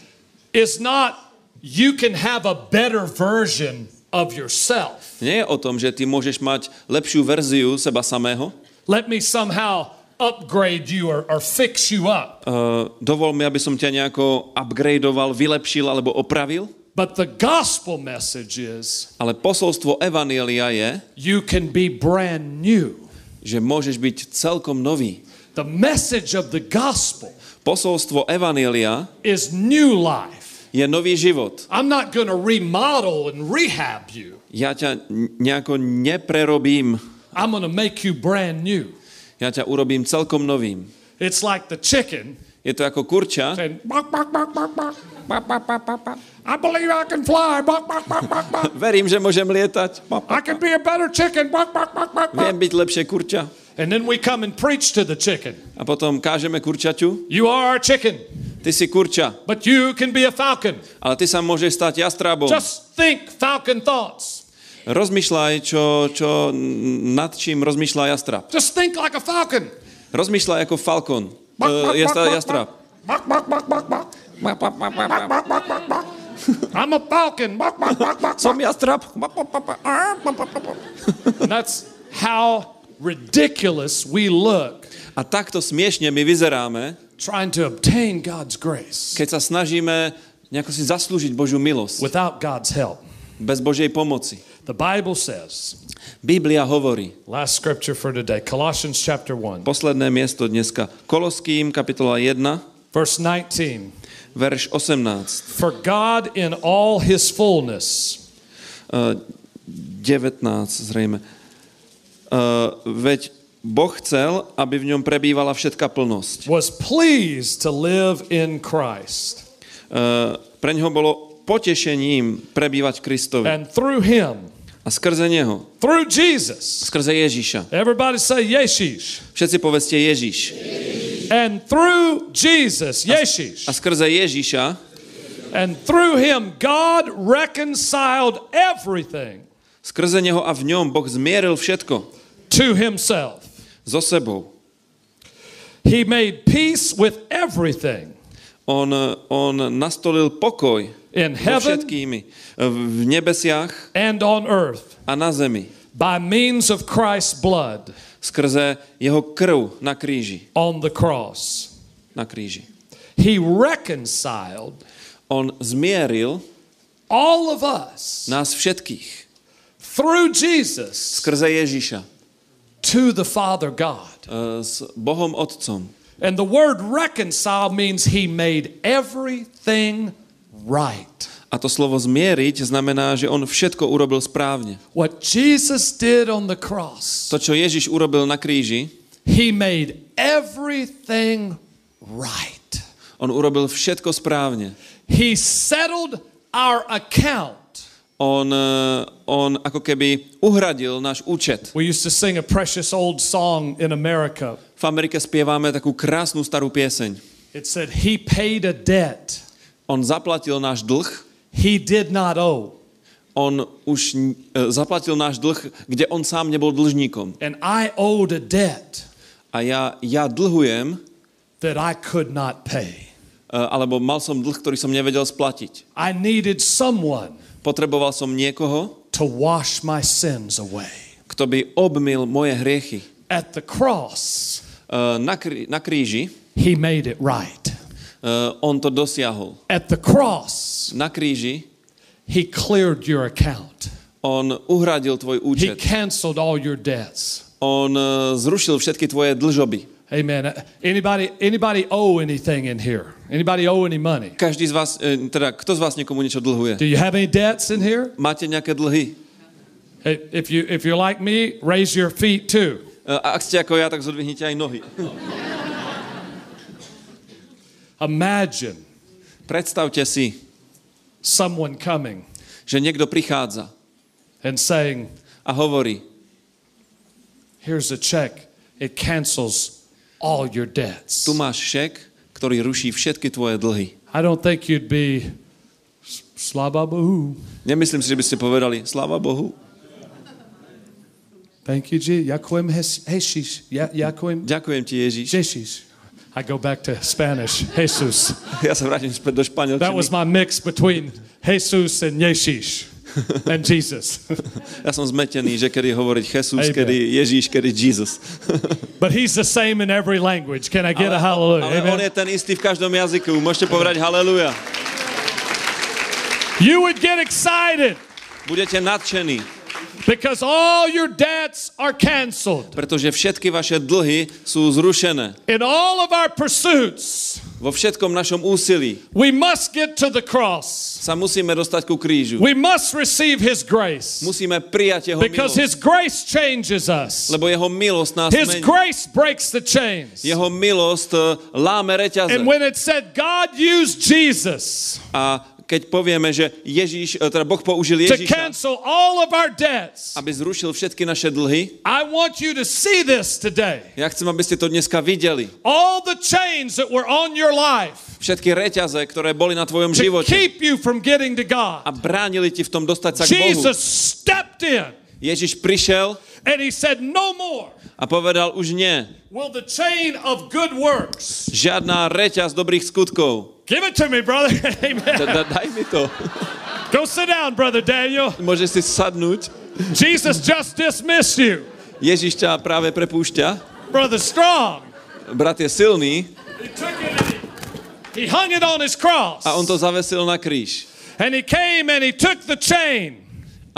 Speaker 2: is not you can have a better version of yourself.
Speaker 3: nie je o tom, že ty môžeš mať lepšiu verziu seba samého.
Speaker 2: Let me somehow upgrade you or, or fix you up.
Speaker 3: Uh, dovol mi, aby som ťa nejako upgradeoval, vylepšil alebo opravil.
Speaker 2: But the gospel message is
Speaker 3: Ale posolstvo Evanielia je,
Speaker 2: you can be brand new.
Speaker 3: že môžeš byť celkom nový.
Speaker 2: The message of the gospel
Speaker 3: Posolstvo Evanielia
Speaker 2: is new life.
Speaker 3: je nový život.
Speaker 2: I'm not going to remodel and rehab you.
Speaker 3: Ja ťa nejako neprerobím,
Speaker 2: I'm going to make you brand new.
Speaker 3: ja ťa urobím celkom novým.
Speaker 2: It's like the chicken
Speaker 3: Je to ako kurča,
Speaker 2: saying, "Bok, bok, bok, bok, bok. Bok, bok, bok, bok, bok. I believe I can fly. Bok, bok, bok, bok, bok.
Speaker 3: verím, že môžem lietať,
Speaker 2: I can be a better chicken. Bok, bok, bok, bok, bok.
Speaker 3: viem byť lepšie kurča.
Speaker 2: And then we come and preach to the chicken.
Speaker 3: A potom kážeme kurčaťu,
Speaker 2: You are a chicken,
Speaker 3: ty si kurča,
Speaker 2: but you can be a falcon.
Speaker 3: ale ty sa môžeš stať jastrabom.
Speaker 2: Just think falcon thoughts.
Speaker 3: Rozmýšľaj, čo, čo, nad čím rozmýšľa jastrab.
Speaker 2: Just think like a falcon.
Speaker 3: Rozmýšľaj ako falkon.
Speaker 2: Bok, bok,
Speaker 3: Uh, jastra,
Speaker 2: bok, bok,
Speaker 3: jastrab.
Speaker 2: Bok, bok, bok, bok, bok. Bok, bok, bok, bok, bok, I'm a falcon.
Speaker 3: Som
Speaker 2: bok, bok, bok. And that's how ridiculous we look
Speaker 3: A takto smiešne my vyzeráme,
Speaker 2: trying to obtain God's grace
Speaker 3: keď sa snažíme nejako si zaslúžiť Božiu milosť
Speaker 2: without God's help.
Speaker 3: bez Božej pomoci.
Speaker 2: The Bible says,
Speaker 3: Biblia hovorí,
Speaker 2: last scripture for today, Colossians chapter 1,
Speaker 3: posledné miesto dneska, Koloským, kapitola 1,
Speaker 2: verse 19.
Speaker 3: verš 18,
Speaker 2: For God in all his fullness,
Speaker 3: uh, 19 zrejme. Uh, veď Boh chcel, aby v ňom prebývala všetká plnosť.
Speaker 2: was pleased to live in Christ.
Speaker 3: Uh, pre ňoho bolo potešením prebývať v Kristovi.
Speaker 2: And through him,
Speaker 3: A skrze Neho,
Speaker 2: through Jesus,
Speaker 3: skrze Ježiša.
Speaker 2: everybody say Yeshish.
Speaker 3: Všetci povedzte Ježiš.
Speaker 2: And through Jesus, Yeshish.
Speaker 3: A skrze Ježiša,
Speaker 2: And through him, God reconciled everything
Speaker 3: skrze Neho a v ňom Boh zmieril všetko
Speaker 2: to himself.
Speaker 3: so sebou.
Speaker 2: He made peace with everything
Speaker 3: On, on nastolil pokoj
Speaker 2: in heaven
Speaker 3: všetkými v nebesiach
Speaker 2: and on earth
Speaker 3: a na zemi
Speaker 2: by means of Christ's blood
Speaker 3: skrze jeho krv na kríži.
Speaker 2: on the cross.
Speaker 3: na kríži.
Speaker 2: He reconciled
Speaker 3: On zmieril
Speaker 2: all of us
Speaker 3: nás všetkých
Speaker 2: through Jesus
Speaker 3: skrze Ježiša
Speaker 2: to the Father God.
Speaker 3: e, s Bohom Otcom.
Speaker 2: And the word reconcile means he made everything right.
Speaker 3: A to slovo zmieriť znamená, že on všetko urobil správne.
Speaker 2: What Jesus did on the cross,
Speaker 3: To, čo Ježiš urobil na kríži,
Speaker 2: he made everything right.
Speaker 3: on urobil všetko správne.
Speaker 2: He settled our account.
Speaker 3: On, e, on ako keby uhradil náš účet.
Speaker 2: We used to sing a precious old song in America.
Speaker 3: V Amerike spievame takú krásnu starú pieseň.
Speaker 2: It said, He paid a debt
Speaker 3: On zaplatil náš dlh,
Speaker 2: he did not owe.
Speaker 3: on už e, zaplatil náš dlh, kde on sám nebol dlžníkom.
Speaker 2: And I owed a debt
Speaker 3: A ja, ja dlhujem,
Speaker 2: that I could not pay.
Speaker 3: e, alebo mal som dlh, ktorý som nevedel splatiť.
Speaker 2: I needed someone
Speaker 3: Potreboval som niekoho,
Speaker 2: to wash my sins away.
Speaker 3: kto by obmil moje hriechy.
Speaker 2: At the cross,
Speaker 3: E, Na, krí, na kríži
Speaker 2: he made it right.
Speaker 3: E, on to dosiahol.
Speaker 2: At the cross,
Speaker 3: Na kríži
Speaker 2: he cleared your account.
Speaker 3: on uhradil tvoj
Speaker 2: He
Speaker 3: účet.
Speaker 2: canceled all your debts.
Speaker 3: On e, zrušil všetky tvoje dlžoby.
Speaker 2: Amen. Anybody anybody owe anything in here? Anybody owe any money?
Speaker 3: Každý z vás, e, teda kto z vás niekomu niečo dlhuje?
Speaker 2: Do you have any debts in here?
Speaker 3: Máte nejaké dlhy?
Speaker 2: If you if you're like me, raise your feet too.
Speaker 3: A ak ste ako ja, tak zodvihnite aj nohy.
Speaker 2: Imagine
Speaker 3: Predstavte si,
Speaker 2: someone coming
Speaker 3: že niekto prichádza
Speaker 2: and saying,
Speaker 3: a hovorí,
Speaker 2: "Here's a check. It cancels all your debts."
Speaker 3: tu máš šek, ktorý ruší všetky tvoje dlhy.
Speaker 2: I don't think you'd be slaba boo.
Speaker 3: Nemyslím si, že by ste povedali, sláva Bohu.
Speaker 2: Thank you, Jesus. Yakuim
Speaker 3: Ďakujem ti, Ježiš.
Speaker 2: Jesus. I go back to Spanish. Jesus.
Speaker 3: Ja vrátim späť do
Speaker 2: That was my mix between Jesus and Yeshish and Jesus.
Speaker 3: Ja som zmetený, že kedy hovoriť Jesus,
Speaker 2: Amen.
Speaker 3: kedy Ježiš, kedy Jesus.
Speaker 2: but he's the same in every language. Can I get a hallelujah?
Speaker 3: Ale on
Speaker 2: Amen.
Speaker 3: je ten istý v každom jazyku. Môžete povedať haleluja.
Speaker 2: You would get excited
Speaker 3: Budete nadšení,
Speaker 2: because all your debts are canceled.
Speaker 3: pretože všetky vaše dlhy sú zrušené.
Speaker 2: In all of our pursuits,
Speaker 3: Vo všetkom našom úsilí
Speaker 2: we must get to the cross.
Speaker 3: sa musíme dostať ku krížu.
Speaker 2: We must receive his grace
Speaker 3: Musíme prijať jeho
Speaker 2: because
Speaker 3: milosť,
Speaker 2: his grace changes us.
Speaker 3: lebo jeho milosť nás
Speaker 2: His
Speaker 3: mení.
Speaker 2: grace breaks the chains.
Speaker 3: Jeho milosť e, láme reťaze.
Speaker 2: And when it said God used Jesus
Speaker 3: A keď povieme, že Ježíš, e, teda Boh použil Ježíša, aby zrušil všetky naše dlhy,
Speaker 2: I want you to see this today.
Speaker 3: ja chcem, aby ste to dneska videli.
Speaker 2: All the chains that were on your life
Speaker 3: Všetky reťaze, ktoré boli na tvojom živote
Speaker 2: keep you from getting to
Speaker 3: a bránili ti v tom dostať sa k Bohu.
Speaker 2: Jesus stepped in
Speaker 3: Ježiš prišiel
Speaker 2: and he said, No more
Speaker 3: a povedal už nie.
Speaker 2: will the chain of good works.
Speaker 3: Žiadna reťaz dobrých skutkov.
Speaker 2: Give it to me, brother.
Speaker 3: Da-
Speaker 2: Amen.
Speaker 3: da- Daj mi to.
Speaker 2: Go sit down, brother Daniel.
Speaker 3: Môžeš si sadnúť.
Speaker 2: Jesus just dismissed you.
Speaker 3: Ježiš ťa práve prepúšťa.
Speaker 2: Brother Strong.
Speaker 3: Brat je silný
Speaker 2: He took it and he, he hung it on his cross.
Speaker 3: a on to zavesil na kríž.
Speaker 2: And he came and he took the chain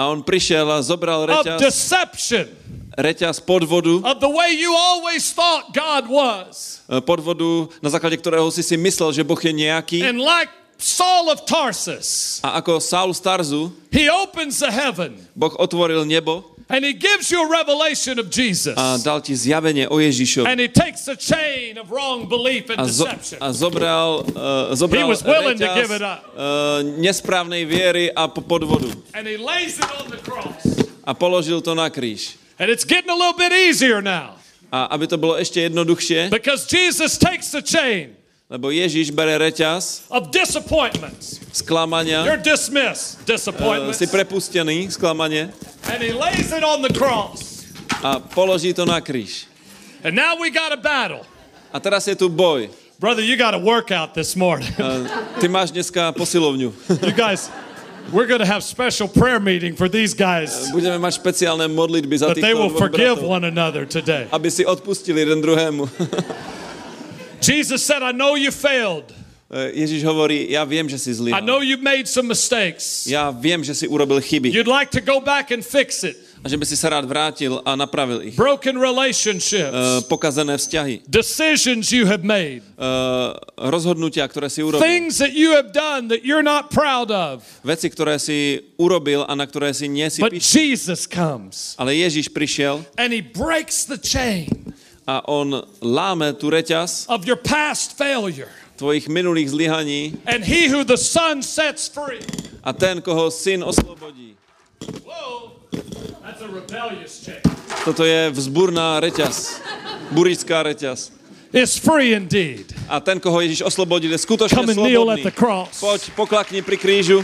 Speaker 3: A on prišiel a zobral
Speaker 2: of
Speaker 3: reťaz,
Speaker 2: deception,
Speaker 3: reťaz podvodu,
Speaker 2: of the way you always thought God was.
Speaker 3: e, podvodu, na základe ktorého si si myslel, že Boh je nejaký.
Speaker 2: And like Saul of Tarsus,
Speaker 3: A ako Saul z Tarzu,
Speaker 2: he opens the heaven
Speaker 3: Boh otvoril nebo
Speaker 2: and he gives you a revelation of Jesus.
Speaker 3: a dal ti zjavenie o Ježišovi.
Speaker 2: And he takes the chain of wrong belief and deception.
Speaker 3: a zobral, uh, zobral
Speaker 2: He was willing to
Speaker 3: reťaz,
Speaker 2: give it up.
Speaker 3: uh, nesprávnej viery a po- podvodu.
Speaker 2: And he lays it on the cross.
Speaker 3: A položil to na kríž.
Speaker 2: And it's getting a little bit easier now
Speaker 3: A aby to bolo ešte jednoduchšie,
Speaker 2: because Jesus takes the chain
Speaker 3: lebo Ježiš bere reťaz
Speaker 2: of disappointments.
Speaker 3: sklamania,
Speaker 2: You're dismissed,
Speaker 3: uh,
Speaker 2: disappointments.
Speaker 3: si prepustený, sklamanie,
Speaker 2: And he lays it on the cross.
Speaker 3: a položí to na kríž.
Speaker 2: And now we got a battle.
Speaker 3: A teraz je tu boj.
Speaker 2: Brother, you got a workout this morning.
Speaker 3: Uh, ty máš dneska posilovňu.
Speaker 2: you guys, we're going to have special prayer meeting for these guys
Speaker 3: Budeme mať špeciálne modlitby za
Speaker 2: that they will forgive one another today.
Speaker 3: aby si odpustili jeden druhému.
Speaker 2: Jesus said, I know you failed.
Speaker 3: Ježiš hovorí, ja viem, že si
Speaker 2: I know you've made some mistakes.
Speaker 3: Ja viem, že si urobil chyby
Speaker 2: You'd like to go back and fix it.
Speaker 3: a že by si sa rád vrátil a napravil ich.
Speaker 2: Broken relationships,
Speaker 3: Pokazené vzťahy,
Speaker 2: decisions you have made,
Speaker 3: rozhodnutia, ktoré si urobil,
Speaker 2: things that you have done that you're not proud of.
Speaker 3: veci, ktoré si urobil a na ktoré si nie si
Speaker 2: But. Jesus comes
Speaker 3: Ale Ježiš prišiel
Speaker 2: and he breaks the chain
Speaker 3: a on láme tú reťaz
Speaker 2: of your past failure.
Speaker 3: tvojich minulých zlyhaní
Speaker 2: And he who the Son sets free.
Speaker 3: a ten, koho syn oslobodí.
Speaker 2: Whoa, that's a rebellious chain.
Speaker 3: Toto je vzburná reťaz, burická reťaz.
Speaker 2: Is free indeed.
Speaker 3: A ten, koho Ježiš oslobodil, je skutočne
Speaker 2: Come and kneel at
Speaker 3: slobodný.
Speaker 2: the cross.
Speaker 3: Poď, poklakni pri krížu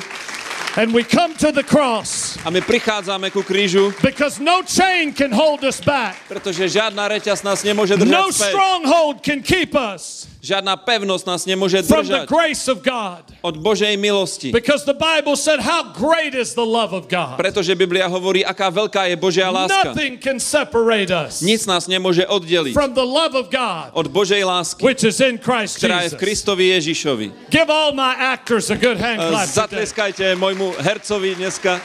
Speaker 2: And we come to the cross
Speaker 3: a my prichádzame ku krížu,
Speaker 2: because no chain can hold us back.
Speaker 3: pretože žiadna reťaz nás nemôže
Speaker 2: No
Speaker 3: držať späť.
Speaker 2: stronghold can keep us
Speaker 3: Žiadna pevnosť nás nemôže
Speaker 2: from the
Speaker 3: držať
Speaker 2: grace of God.
Speaker 3: od Božej milosti.
Speaker 2: Because the Bible said, How great is the love of God?
Speaker 3: Pretože Biblia hovorí, aká veľká je Božia láska.
Speaker 2: Nothing can separate us
Speaker 3: Nic nás nemôže oddeliť
Speaker 2: from the love of God,
Speaker 3: od Božej lásky,
Speaker 2: which is in Christ
Speaker 3: ktorá je v. Kristovi Ježišovi.
Speaker 2: Give all my actors a good hand
Speaker 3: E,
Speaker 2: clap. today.
Speaker 3: Zatlieskajte môjmu hercovi dneska.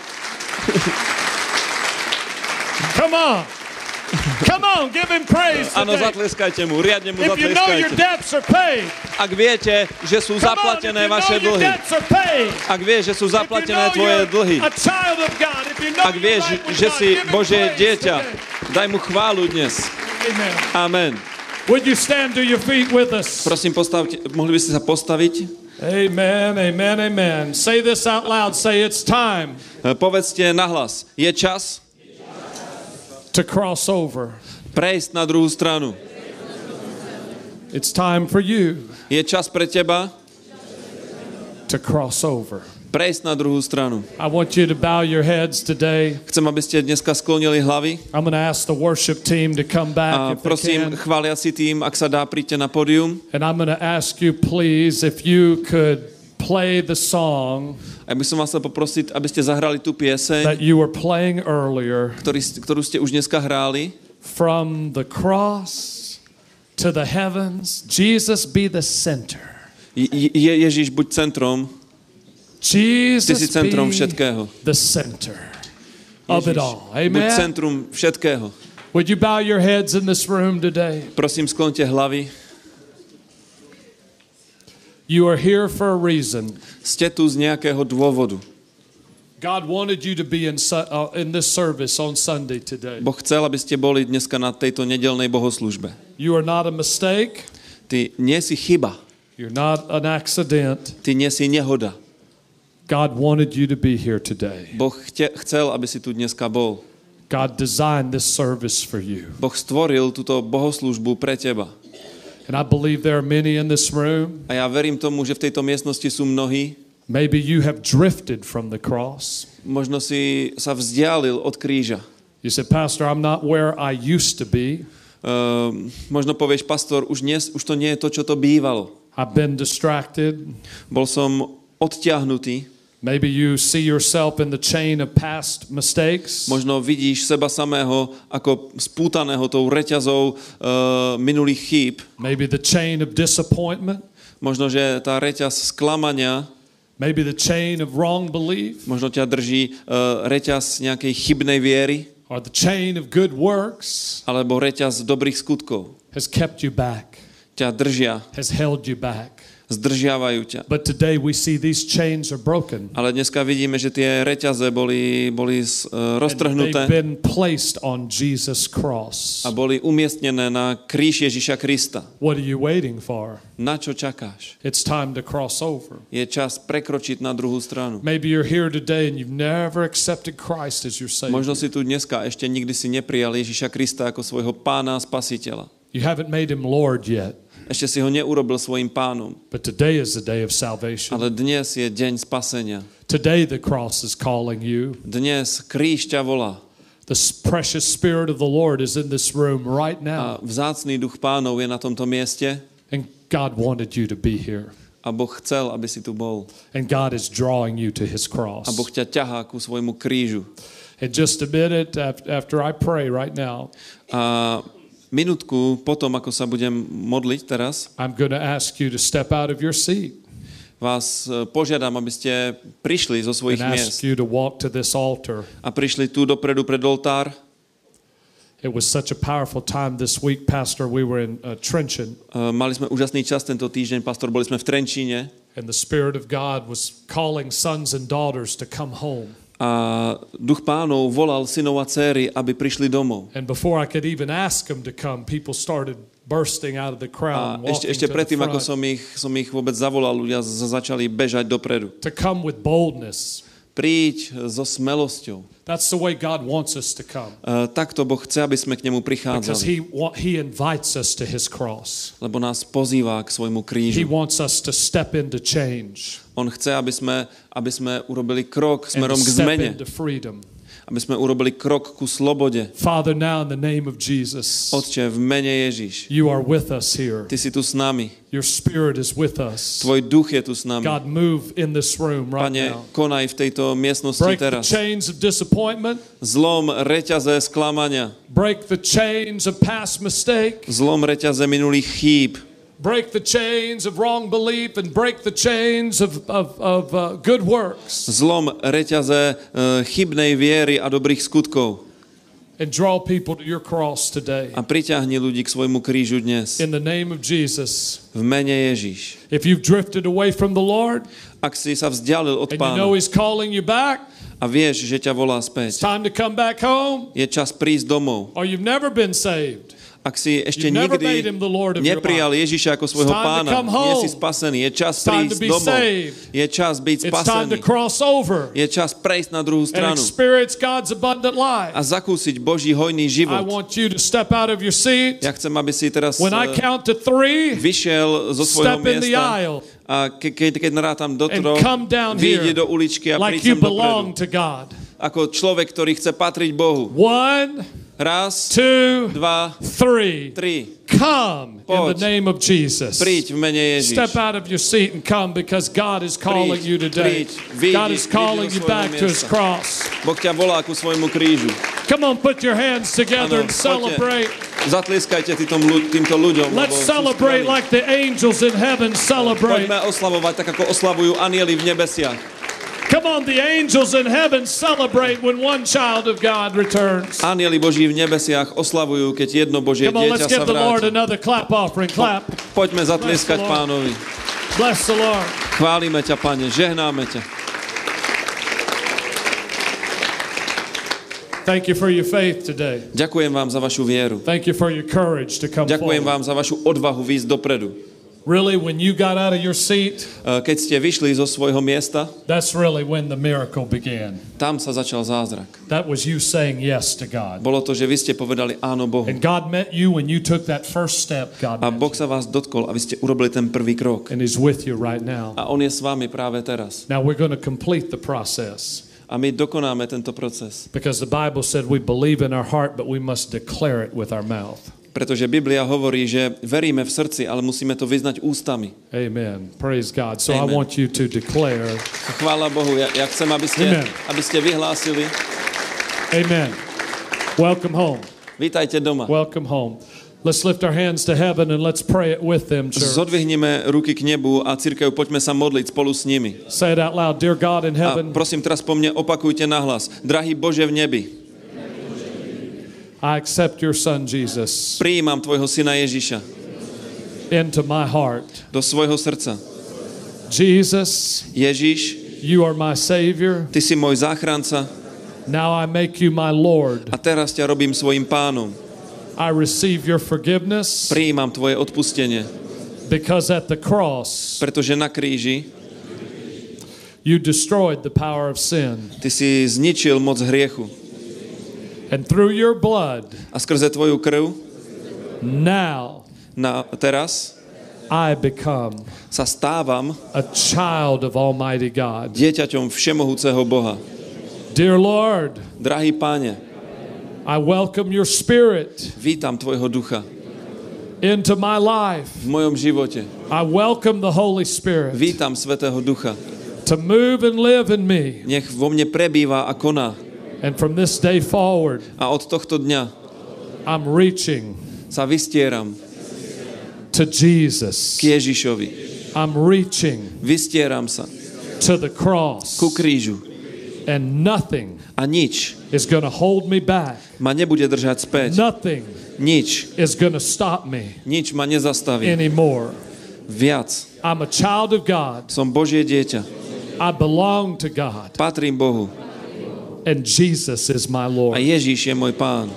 Speaker 2: Come on. Come on, give him praise
Speaker 3: Áno,
Speaker 2: today.
Speaker 3: zatlieskajte mu, riadne mu
Speaker 2: If you know your debts are paid,
Speaker 3: Ak viete, že sú
Speaker 2: come on,
Speaker 3: zaplatené
Speaker 2: know
Speaker 3: vaše dlhy, ak vieš, že sú zaplatené tvoje dlhy, ak vieš, že si Božie
Speaker 2: praise
Speaker 3: dieťa, daj mu chválu dnes.
Speaker 2: Amen.
Speaker 3: Amen.
Speaker 2: Would you stand to your feet with us?
Speaker 3: Prosím, postavte, mohli by ste sa postaviť?
Speaker 2: Amen, amen, amen. Say this out loud. Say it's time
Speaker 3: E, Povedzte nahlas, je čas
Speaker 2: to cross over.
Speaker 3: prejsť na druhú stranu.
Speaker 2: It's time for you
Speaker 3: Je čas pre teba
Speaker 2: to cross over.
Speaker 3: prejsť na druhú stranu.
Speaker 2: I want you to bow your heads today.
Speaker 3: Chcem, aby ste dneska sklonili hlavy.
Speaker 2: I'm going to ask the worship team to come
Speaker 3: A
Speaker 2: back if they
Speaker 3: prosím, chváliaci tým, ak sa dá, príďte na pódium.
Speaker 2: And I'm going to ask you, please, if you could play the song
Speaker 3: A by som vás chcel poprosiť, aby ste zahrali tú pieseň,
Speaker 2: that you were playing earlier
Speaker 3: ktorý, ktorú ste už dneska hráli.
Speaker 2: from the cross to the heavens. Jesus be the center.
Speaker 3: Je, je Ježiš buď centrom, ty
Speaker 2: Jesus
Speaker 3: si centrom všetkého.
Speaker 2: the center of it all.
Speaker 3: buď
Speaker 2: Amen.
Speaker 3: centrum všetkého.
Speaker 2: Would you bow your heads in this room today?
Speaker 3: Prosím, sklonte hlavy.
Speaker 2: You are here for a reason.
Speaker 3: Ste tu z nejakého dôvodu.
Speaker 2: God wanted you to be in, uh, in this service on Sunday today.
Speaker 3: Boh chcel, aby ste boli dneska na tejto nedelnej bohoslužbe.
Speaker 2: You are not a mistake.
Speaker 3: Ty nie si chyba,
Speaker 2: You're not an accident.
Speaker 3: ty nie si nehoda.
Speaker 2: God wanted you to be here today.
Speaker 3: Boh chcel, aby si tu dneska bol.
Speaker 2: God designed this service for you.
Speaker 3: Boh stvoril túto bohoslužbu pre teba.
Speaker 2: And I believe there are many in this room.
Speaker 3: A ja verím tomu, že v tejto miestnosti sú mnohí.
Speaker 2: Maybe you have drifted from the cross.
Speaker 3: Možno si sa vzdialil od kríža.
Speaker 2: You said, Pastor, I'm not where I used to be.
Speaker 3: Uh, možno povieš, pastor, už, nie, už to nie je to, čo to bývalo.
Speaker 2: I've been distracted.
Speaker 3: Bol som odtiahnutý.
Speaker 2: Maybe you see yourself in the chain of past mistakes.
Speaker 3: Možno vidíš seba samého ako spútaného tou reťazou uh, minulých chýb.
Speaker 2: Maybe the chain of disappointment.
Speaker 3: Možno, že tá reťaz sklamania,
Speaker 2: Maybe the chain of wrong belief
Speaker 3: možno ťa drží uh, reťaz nejakej chybnej viery,
Speaker 2: or the chain of good works
Speaker 3: alebo reťaz dobrých skutkov.
Speaker 2: has kept you back,
Speaker 3: Ťa držia,
Speaker 2: has held you back.
Speaker 3: Zdržiavajú ťa.
Speaker 2: But today we see these chains are broken.
Speaker 3: Ale dneska vidíme, že tie reťaze boli, boli
Speaker 2: And
Speaker 3: roztrhnuté
Speaker 2: been placed on Jesus' cross.
Speaker 3: a boli umiestnené na kríž Ježiša Krista.
Speaker 2: What are you waiting for?
Speaker 3: Na čo čakáš?
Speaker 2: It's time to cross over.
Speaker 3: Je čas prekročiť na druhú stranu.
Speaker 2: Maybe you're here today and you've never accepted Christ as your Savior.
Speaker 3: Možno si tu dneska ešte nikdy si neprijal Ježiša Krista ako svojho pána a spasiteľa.
Speaker 2: You haven't made him Lord yet,
Speaker 3: Ešte si ho neurobil svojim pánom.
Speaker 2: but today is the day of salvation.
Speaker 3: Ale dnes je deň spasenia.
Speaker 2: Today the cross is calling you.
Speaker 3: Dnes kríž ťa volá.
Speaker 2: The precious Spirit of the Lord is in this room right now.
Speaker 3: A vzácný duch pánov je na tomto mieste
Speaker 2: and God wanted you to be here.
Speaker 3: a Boh chcel, aby si tu bol.
Speaker 2: And God is drawing you to his cross. A.
Speaker 3: Boh ťa ťahá ku svojmu krížu.
Speaker 2: In just a minute after I pray right now,
Speaker 3: A minútku potom, ako sa budem modliť teraz,
Speaker 2: I'm going to ask you to step out of your seat
Speaker 3: vás e, požiadam, aby ste prišli zo svojich miest a prišli tu dopredu pred oltár.
Speaker 2: It was such a powerful time this week, Pastor. We were in uh, Trenton,
Speaker 3: E, Mali sme úžasný čas tento týždeň, pastor, boli sme v Trenčíne
Speaker 2: and the Spirit of God was calling sons and daughters to come home.
Speaker 3: A duch pánov volal synov a céry, aby prišli domov.
Speaker 2: And before I could even ask them to come, people started bursting out of the
Speaker 3: A
Speaker 2: crowd, and
Speaker 3: ešte, ešte predtým, ako som ich, som ich vôbec zavolal, ľudia začali bežať dopredu.
Speaker 2: to come with boldness.
Speaker 3: Príď so smelosťou.
Speaker 2: That's the way God wants us to come.
Speaker 3: E, takto Boh chce, aby sme k nemu
Speaker 2: Because
Speaker 3: prichádzali,
Speaker 2: he, wa- he invites us to his cross.
Speaker 3: lebo nás pozýva k svojmu
Speaker 2: He
Speaker 3: krížu.
Speaker 2: wants us to step into change
Speaker 3: On chce, aby sme, aby sme urobili krok smerom k zmene. Aby sme urobili krok ku slobode.
Speaker 2: Father, now in the name of Jesus,
Speaker 3: Otče, v mene Ježiš,
Speaker 2: you are with us here.
Speaker 3: Ty si tu s nami,
Speaker 2: Your spirit is with us.
Speaker 3: Tvoj duch je tu s nami.
Speaker 2: God, move in this room right
Speaker 3: Pane,
Speaker 2: now.
Speaker 3: konaj v tejto miestnosti
Speaker 2: Break the
Speaker 3: teraz.
Speaker 2: chains of disappointment.
Speaker 3: Zlom reťaze sklamania,
Speaker 2: Break the chains of past mistake.
Speaker 3: zlom reťaze minulých chýb,
Speaker 2: Break the chains of wrong belief and break the chains of, of, of uh, good works.
Speaker 3: zlom reťaze e, chybnej viery a dobrých skutkov.
Speaker 2: And draw people to your cross today.
Speaker 3: A priťahni ľudí k svojmu krížu dnes.
Speaker 2: In the name of Jesus.
Speaker 3: V mene Ježiš.
Speaker 2: If you've drifted away from the Lord
Speaker 3: Ak si sa vzdialil od Pána,
Speaker 2: and you know He's calling you back,
Speaker 3: a vieš, že ťa volá
Speaker 2: it's
Speaker 3: späť,
Speaker 2: time to come back home,
Speaker 3: je čas prísť domov.
Speaker 2: or you've never been saved.
Speaker 3: Ak si ešte nikdy neprijal. Ježiša ako svojho pána, nie si spasený, je čas prísť domov. Je čas byť spasený. Je čas prejsť na druhú stranu a zakúsiť Boží hojný život. Ja chcem, aby si teraz eh, vyšiel zo svojho miesta a ke, keď, keď narátam do troch, vyjde do uličky a
Speaker 2: like
Speaker 3: príď sem dopredu. Ako človek, ktorý chce patriť Bohu.
Speaker 2: One,
Speaker 3: Raz,
Speaker 2: two,
Speaker 3: dva,
Speaker 2: three.
Speaker 3: tri.
Speaker 2: Come in the
Speaker 3: Poď.
Speaker 2: name of Jesus.
Speaker 3: Príď v mene Ježiš.
Speaker 2: Step out of your seat and come because God is calling
Speaker 3: Príď,
Speaker 2: you today.
Speaker 3: príď. Vyjdi,
Speaker 2: God is calling you back to his
Speaker 3: miesta.
Speaker 2: cross.
Speaker 3: Boh ťa volá ku svojmu krížu.
Speaker 2: Come on, put your hands together
Speaker 3: Áno,
Speaker 2: and celebrate.
Speaker 3: Zatlieskajte týmto, týmto ľuďom.
Speaker 2: Let's celebrate like the angels in heaven celebrate.
Speaker 3: Poďme oslavovať tak, ako oslavujú anieli v nebesiach.
Speaker 2: Come on, the angels in heaven celebrate when one child of God returns.
Speaker 3: Anieli Boží v nebesiach oslavujú, keď jedno Božie
Speaker 2: Come on, let's
Speaker 3: dieťa sa
Speaker 2: give the Lord
Speaker 3: vráti.
Speaker 2: another clap offering. Clap.
Speaker 3: Poďme zatlieskať
Speaker 2: Bless the Lord.
Speaker 3: pánovi.
Speaker 2: Bless the Lord.
Speaker 3: Chválime ťa, pane, žehnáme ťa.
Speaker 2: Thank you for your faith today.
Speaker 3: Ďakujem vám za vašu vieru.
Speaker 2: Thank you for your courage to come
Speaker 3: Ďakujem
Speaker 2: forward.
Speaker 3: vám za vašu odvahu výjsť dopredu.
Speaker 2: Really, when you got out of your seat,
Speaker 3: E, Keď ste vyšli zo svojho miesta,
Speaker 2: that's really when the miracle began.
Speaker 3: tam sa začal zázrak.
Speaker 2: That was you saying yes to God.
Speaker 3: Bolo to, že vy ste povedali áno Bohu.
Speaker 2: And God met you when you took that first step, God
Speaker 3: A Boh sa vás dotkol, aby ste urobili ten prvý krok.
Speaker 2: And He's with you right now.
Speaker 3: A On je s vami práve teraz.
Speaker 2: Now we're going to complete the process
Speaker 3: A my dokonáme tento proces.
Speaker 2: because the Bible said we believe in our heart, but we must declare it with our mouth.
Speaker 3: Pretože Biblia hovorí, že veríme v srdci, ale musíme to vyznať ústami.
Speaker 2: Amen. Praise God. So I
Speaker 3: Amen.
Speaker 2: want you to declare.
Speaker 3: A chvála Bohu, ja, ja chcem, aby ste,
Speaker 2: Amen.
Speaker 3: aby ste vyhlásili.
Speaker 2: Amen. Welcome home.
Speaker 3: Vítajte doma.
Speaker 2: Welcome home. Let's lift our hands to heaven and let's pray it with them, church.
Speaker 3: Zodvihneme ruky k nebu a církev, poďme sa modliť spolu s nimi.
Speaker 2: Say it out loud. Dear God in
Speaker 3: A
Speaker 2: heaven,
Speaker 3: prosím, teraz po mne opakujte nahlas. Drahý Bože v nebi,
Speaker 2: I accept your son, Jesus,
Speaker 3: prijímam Tvojho syna Ježiša
Speaker 2: into my heart.
Speaker 3: do svojho srdca.
Speaker 2: Jesus,
Speaker 3: Ježiš,
Speaker 2: you are my Savior.
Speaker 3: Ty si môj záchranca
Speaker 2: Now I make you my Lord.
Speaker 3: a teraz ťa robím svojim pánom.
Speaker 2: I receive your forgiveness
Speaker 3: Prijímam Tvoje odpustenie,
Speaker 2: because at the cross
Speaker 3: pretože na kríži
Speaker 2: you destroyed the power of sin.
Speaker 3: Ty si zničil moc hriechu.
Speaker 2: And through your blood,
Speaker 3: A skrze Tvoju krv
Speaker 2: now
Speaker 3: na, teraz
Speaker 2: I become
Speaker 3: sa stávam
Speaker 2: a child of Almighty God.
Speaker 3: dieťaťom všemohúceho Boha.
Speaker 2: Dear Lord,
Speaker 3: Drahý páne,
Speaker 2: I welcome your spirit
Speaker 3: vítam Tvojho ducha
Speaker 2: into my life.
Speaker 3: v mojom živote.
Speaker 2: I welcome the Holy Spirit
Speaker 3: Vítam Svetého ducha.
Speaker 2: to move and live in me.
Speaker 3: Nech vo mne prebýva a koná.
Speaker 2: And from this day forward,
Speaker 3: A od tohto dňa
Speaker 2: I'm reaching
Speaker 3: sa vystieram
Speaker 2: to Jesus.
Speaker 3: k Ježišovi.
Speaker 2: I'm reaching
Speaker 3: Vystieram sa
Speaker 2: to the cross,
Speaker 3: ku krížu
Speaker 2: and nothing
Speaker 3: a nič
Speaker 2: is to hold me back.
Speaker 3: ma nebude držať späť.
Speaker 2: Nothing
Speaker 3: Nič,
Speaker 2: is to stop me
Speaker 3: nič ma nezastaví.
Speaker 2: anymore.
Speaker 3: Viac.
Speaker 2: I'm a child of God.
Speaker 3: Som Božie dieťa.
Speaker 2: I belong to God,
Speaker 3: Patrím Bohu.
Speaker 2: And Jesus is my
Speaker 3: A
Speaker 2: Lord.
Speaker 3: Ježíš je môj pán.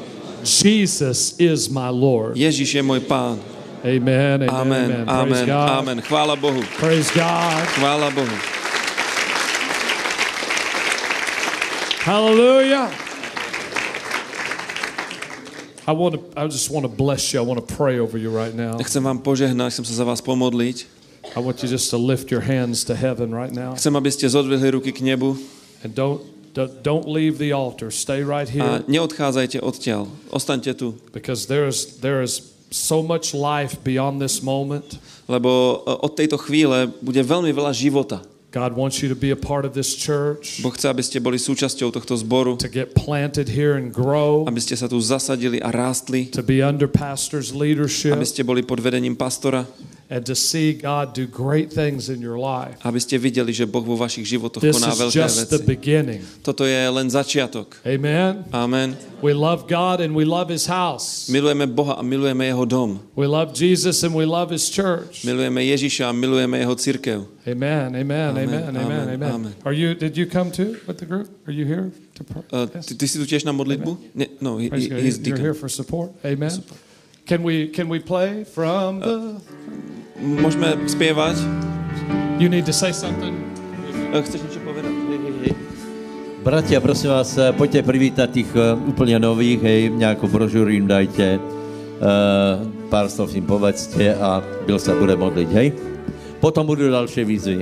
Speaker 2: Jesus is my Lord.
Speaker 3: Ježíš je môj pán.
Speaker 2: Amen. Amen.
Speaker 3: Amen,
Speaker 2: Amen. Praise
Speaker 3: amen,
Speaker 2: God.
Speaker 3: amen. Chvála Bohu.
Speaker 2: Praise God.
Speaker 3: Chvála Bohu.
Speaker 2: Hallelujah. I want to I just want to bless you. I want to pray over you right now.
Speaker 3: Chcem vám požehnať, chcem sa za vás pomodliť.
Speaker 2: I want you just to lift your hands to heaven right now.
Speaker 3: Chcem, aby ste zodvihli ruky k nebu
Speaker 2: And don't don't- leave the altar. Stay right
Speaker 3: a
Speaker 2: here
Speaker 3: neodchádzajte odtiaľ. Ostaňte tu,
Speaker 2: because there is there is so much life beyond this moment.
Speaker 3: lebo e, od tejto chvíle bude veľmi veľa života.
Speaker 2: God wants you to be a part of this church,
Speaker 3: Boh chce, aby ste boli súčasťou tohto zboru,
Speaker 2: to get planted here and grow,
Speaker 3: aby ste sa tu zasadili a rástli,
Speaker 2: to be under pastor's leadership,
Speaker 3: aby ste boli pod vedením pastora,
Speaker 2: and to see God do great things in your life.
Speaker 3: aby ste videli, že Boh vo vašich životoch
Speaker 2: This
Speaker 3: koná
Speaker 2: is
Speaker 3: veľké
Speaker 2: just the beginning.
Speaker 3: Toto je len začiatok.
Speaker 2: Amen.
Speaker 3: Amen.
Speaker 2: We love God and we love His house.
Speaker 3: Milujeme Boha a milujeme Jeho dom.
Speaker 2: We love Jesus and we love His church.
Speaker 3: Milujeme Ježiša a milujeme Jeho církev.
Speaker 2: Amen. Amen. Amen. Amen.
Speaker 3: amen.
Speaker 2: Are you? Did you come too with the group? Are you here to?
Speaker 3: Uh, ty, ty si tu tiež na modlitbu? Ne, no, he, he's
Speaker 2: You're here for support. Amen. Can we? Can we play from the?
Speaker 3: Môžeme spievať?
Speaker 2: You need to say something.
Speaker 3: Uh, Chceš niečo povedať?
Speaker 1: Bratia, prosím vás, eh, poďte privítať tých eh, úplne nových, hej, nejakú brožúru im dajte, eh, pár slov im povedzte a Bill sa bude modliť, hej. Potom budú ďalšie výzvy.